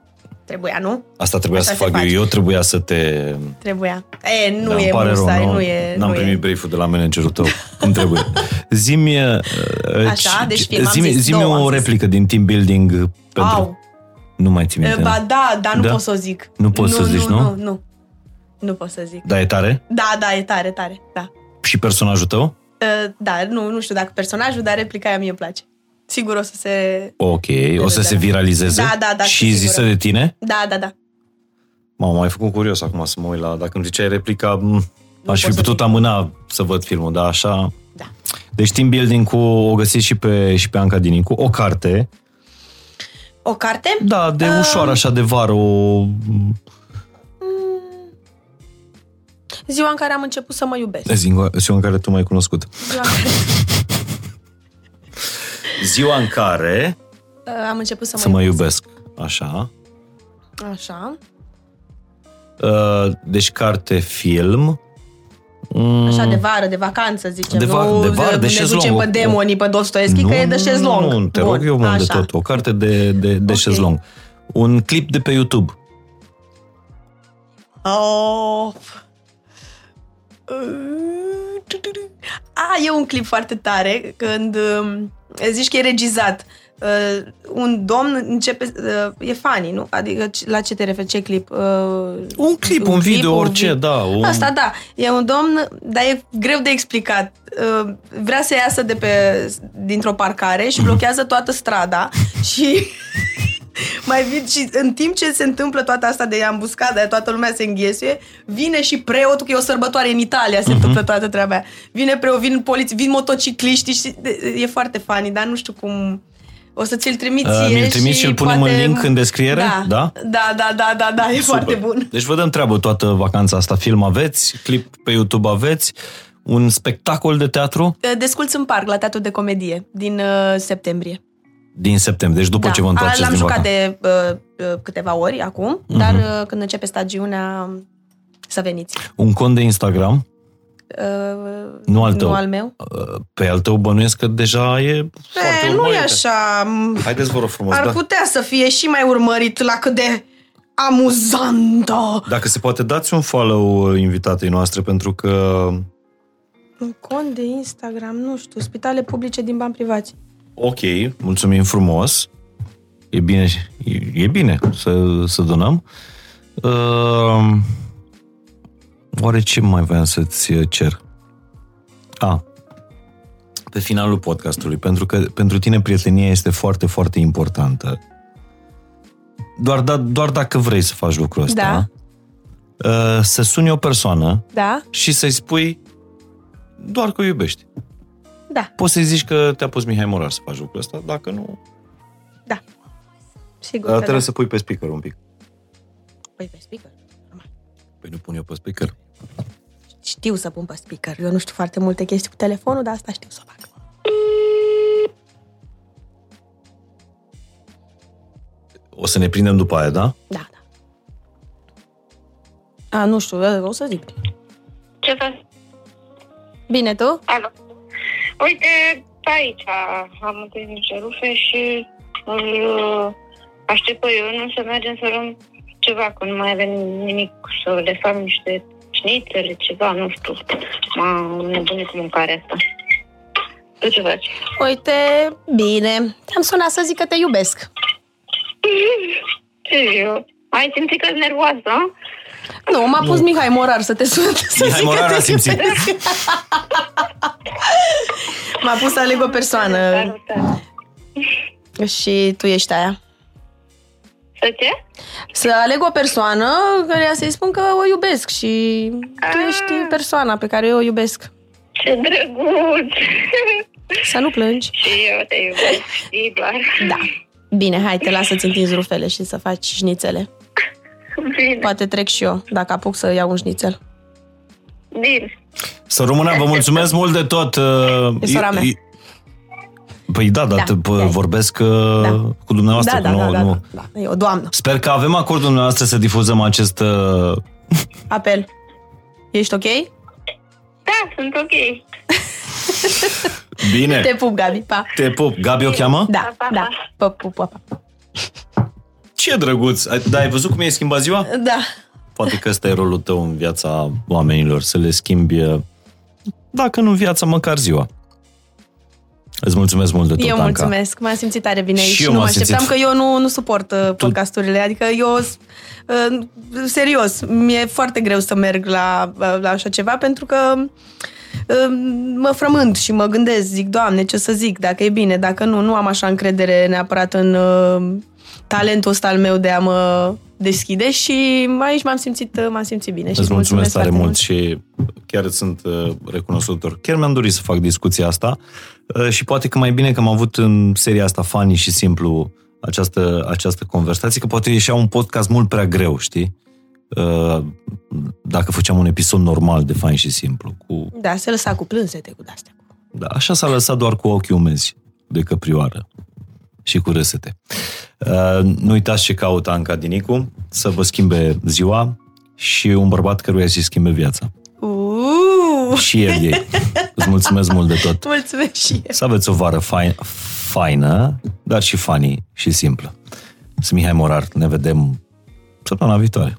trebuia, nu? Asta trebuia Așa să se fac eu. face. Eu trebuia să te... Trebuia. E, nu Da, îmi e pare rău, musai, nu, nu e... N-am nu primit e. brieful de la managerul tău. Cum trebuie. Zimi... Așa, deci film, am zimi, zis, zimi două am o zis. replică din team building pentru... Au. Nu mai ții minte. E, Ba da, dar nu Da? pot să o zic. Nu poți să zici, nu? Nu, nu. Nu pot să zic. Da, e tare? Da, da, e tare, tare, da. Și personajul tău? E, Da, nu, nu știu dacă personajul, dar replica aia mie îmi place. Sigur o să se... Ok, o să da, se da. viralizeze? Da, da, da, Și sunt zisă sigură. de tine? Da, da, da. M-am mai făcut curios acum să mă uit la... Dacă îmi ziceai replica, m, aș fi pot să putut zic. amâna să văd filmul, dar așa... Da. Deci team building cu... O găsiți și pe, și pe Anca Dinicu. O carte. O carte? Da, de Um, ușoară, așa, de vară. O... Ziua în care am început să mă iubesc. Ziua ziua în care tu m-ai cunoscut. Ziua în care Ziua în care uh, am început să mă, să mă iubesc. Așa. Așa. Uh, Deci carte, film. Mm, Așa, de vară, de vacanță, zicem. De va- nu de vară, de ne șezlong. ducem pe demonii, pe Dostoevski, că e de șezlong. Nu, nu, te Bun, rog eu, mă, de așa. tot. O carte de, de, de Ok. șezlong. Un clip de pe YouTube. Oh. A, e un clip foarte tare când um, zici că e regizat. Uh, un domn începe, uh, e funny, nu? Adică ce- la ce te referi, ce clip? Uh, Un clip, un video, orice, vid- da. Un... Asta da, e un domn, dar e greu de explicat. Uh, Vrea să iasă de pe, dintr-o parcare și blochează toată strada și mai vin și în timp ce se întâmplă toată asta de ambuscadă, aia, toată lumea se înghesuie, vine și preotul, că e o sărbătoare în Italia, se întâmplă toată treaba aia. Vine preot, vin poliții, vin motocicliști și e foarte funny, dar nu știu cum... O să ți-l trimit Uh, ție mi-l trimiți și îl punem poate... în link în descriere? Da, Da? da, da, da, da, da e foarte Super. bun. Deci vă dăm treabă toată vacanța asta. Film aveți, clip pe YouTube aveți, un spectacol de teatru. Desculți în parc la teatru de comedie din uh, septembrie. Din septembrie, deci după da. ce vă întoarceți L-am din jucat vacanță. de uh, uh, câteva ori acum, Mhm. dar uh, când începe stagiunea, să veniți. Un cont de Instagram, Uh, Nu al tău. Nu al meu. uh, pe al tău bănuiesc că deja e foarte E, nu e urmărită. așa. Haideți, vă rog frumos, Ar da. putea să fie și mai urmărit la cât de amuzantă. Dacă se poate, dați un follow uh, invitatei noastre, pentru că Un cont de Instagram, nu știu, spitale publice din bani privați. Ok, mulțumim frumos. E bine, e, e bine să, să donăm. Uh, oare ce mai voiam să-ți cer? A, pe finalul podcastului, pentru că pentru tine prietenia este foarte, foarte importantă. Doar, da, doar dacă vrei să faci lucrul ăsta, uh, să suni o persoană Da? și să-i spui doar că o iubești. Da, Poți să-i zici că te-a pus Mihai Morar să faci lucrul ăsta, dacă nu, da. Sigur dar că trebuie da. să pui pe speaker un pic. Păi pe speaker. Păi nu pun eu pe speaker. Știu să pun pe speaker. Eu nu știu foarte multe chestii cu telefonul, dar asta știu să fac. O să ne prindem după aia, da? Da, da. A, nu știu, o să zic. Ce faci? Bine, tu? Alo. Uite, aici am întâlnit niște rufe și îl uh, aștept pe eu să mergem să luăm ceva, că nu mai avem nimic, să le fac niște șnițele, ceva, nu știu. M-am nebunit cu mâncarea asta. Tu ce faci? Uite, bine. Te-am sunat să zic că te iubesc. Ce eu? Ai simțit că nervoasă? Nu, m-a pus Mihai Morar să te sun. Să Mihai zic că Morar te a simțit. iubesc. M-a pus să aleg o persoană Salutat. și tu ești aia. Să ce? Să aleg o persoană care să-i spun că o iubesc și tu ești persoana pe care eu o iubesc. Ce drăguț! Să nu plângi. și eu te iubesc, știi doar. Da. Bine, hai, te las să-ți întinzi rufele și să faci șnițele. Bine, Poate trec și eu, dacă apuc să iau un șnițel. bine. Să rămână, vă mulțumesc mult de tot. uh, E sora i- mea. I- Păi da, dar Da, te- p- da. vorbesc uh, Da. cu dumneavoastră. Da, că da, nu, da, da, nu. da, da. E o doamnă. Sper că avem acordul dumneavoastră să difuzăm acest... uh, Apel. Ești ok? Da, sunt ok. Bine, Te pup, Gabi, pa. te pup. Gabi o cheamă? Da, Pa, pa, da. Pa, pup, pa, pa. Ce drăguț! Ai- Da, ai văzut cum e schimbat ziua? Da. Poate că ăsta e rolul tău în viața oamenilor, să le schimbi, uh, dacă nu viața, măcar ziua. Îți mulțumesc mult de tot, Eu Anca. mulțumesc, m-am simțit tare bine aici. Și eu nu m-am mă așteptam simțit- că eu nu, nu suport uh, podcasturile. Adică eu, uh, serios, mi-e foarte greu să merg la, uh, la așa ceva pentru că uh, mă frământ și mă gândesc, zic, Doamne, ce o să zic, dacă e bine, dacă nu, nu am așa încredere neapărat în uh, talentul ăsta al meu de a mă deschide și aici m-am simțit, uh, m-am simțit bine. și Îți mulțumesc tare foarte mult și chiar îți sunt uh, recunoscător. Chiar mi-am dorit să fac discuția asta uh, și poate că mai bine că am avut în seria asta funny și simplu această, această conversație, că poate ieșea un podcast mult prea greu, știi? Uh, Dacă făceam un episod normal de fain și simplu. Cu, Da, se lăsa cu plânsete cu astea. da, așa s-a lăsat doar cu ochii umezi de căprioară și cu râsete. Uh, nu uitați ce caută Anca Dinicu, să vă schimbe ziua și un bărbat căruia să-i schimbe viața. Uuu, Și el ei. Îți mulțumesc mult de tot. mulțumesc și eu. Să aveți o vară fain, faină, dar și funny și simplă. Sunt Mihai Morar. Ne vedem săptămâna viitoare.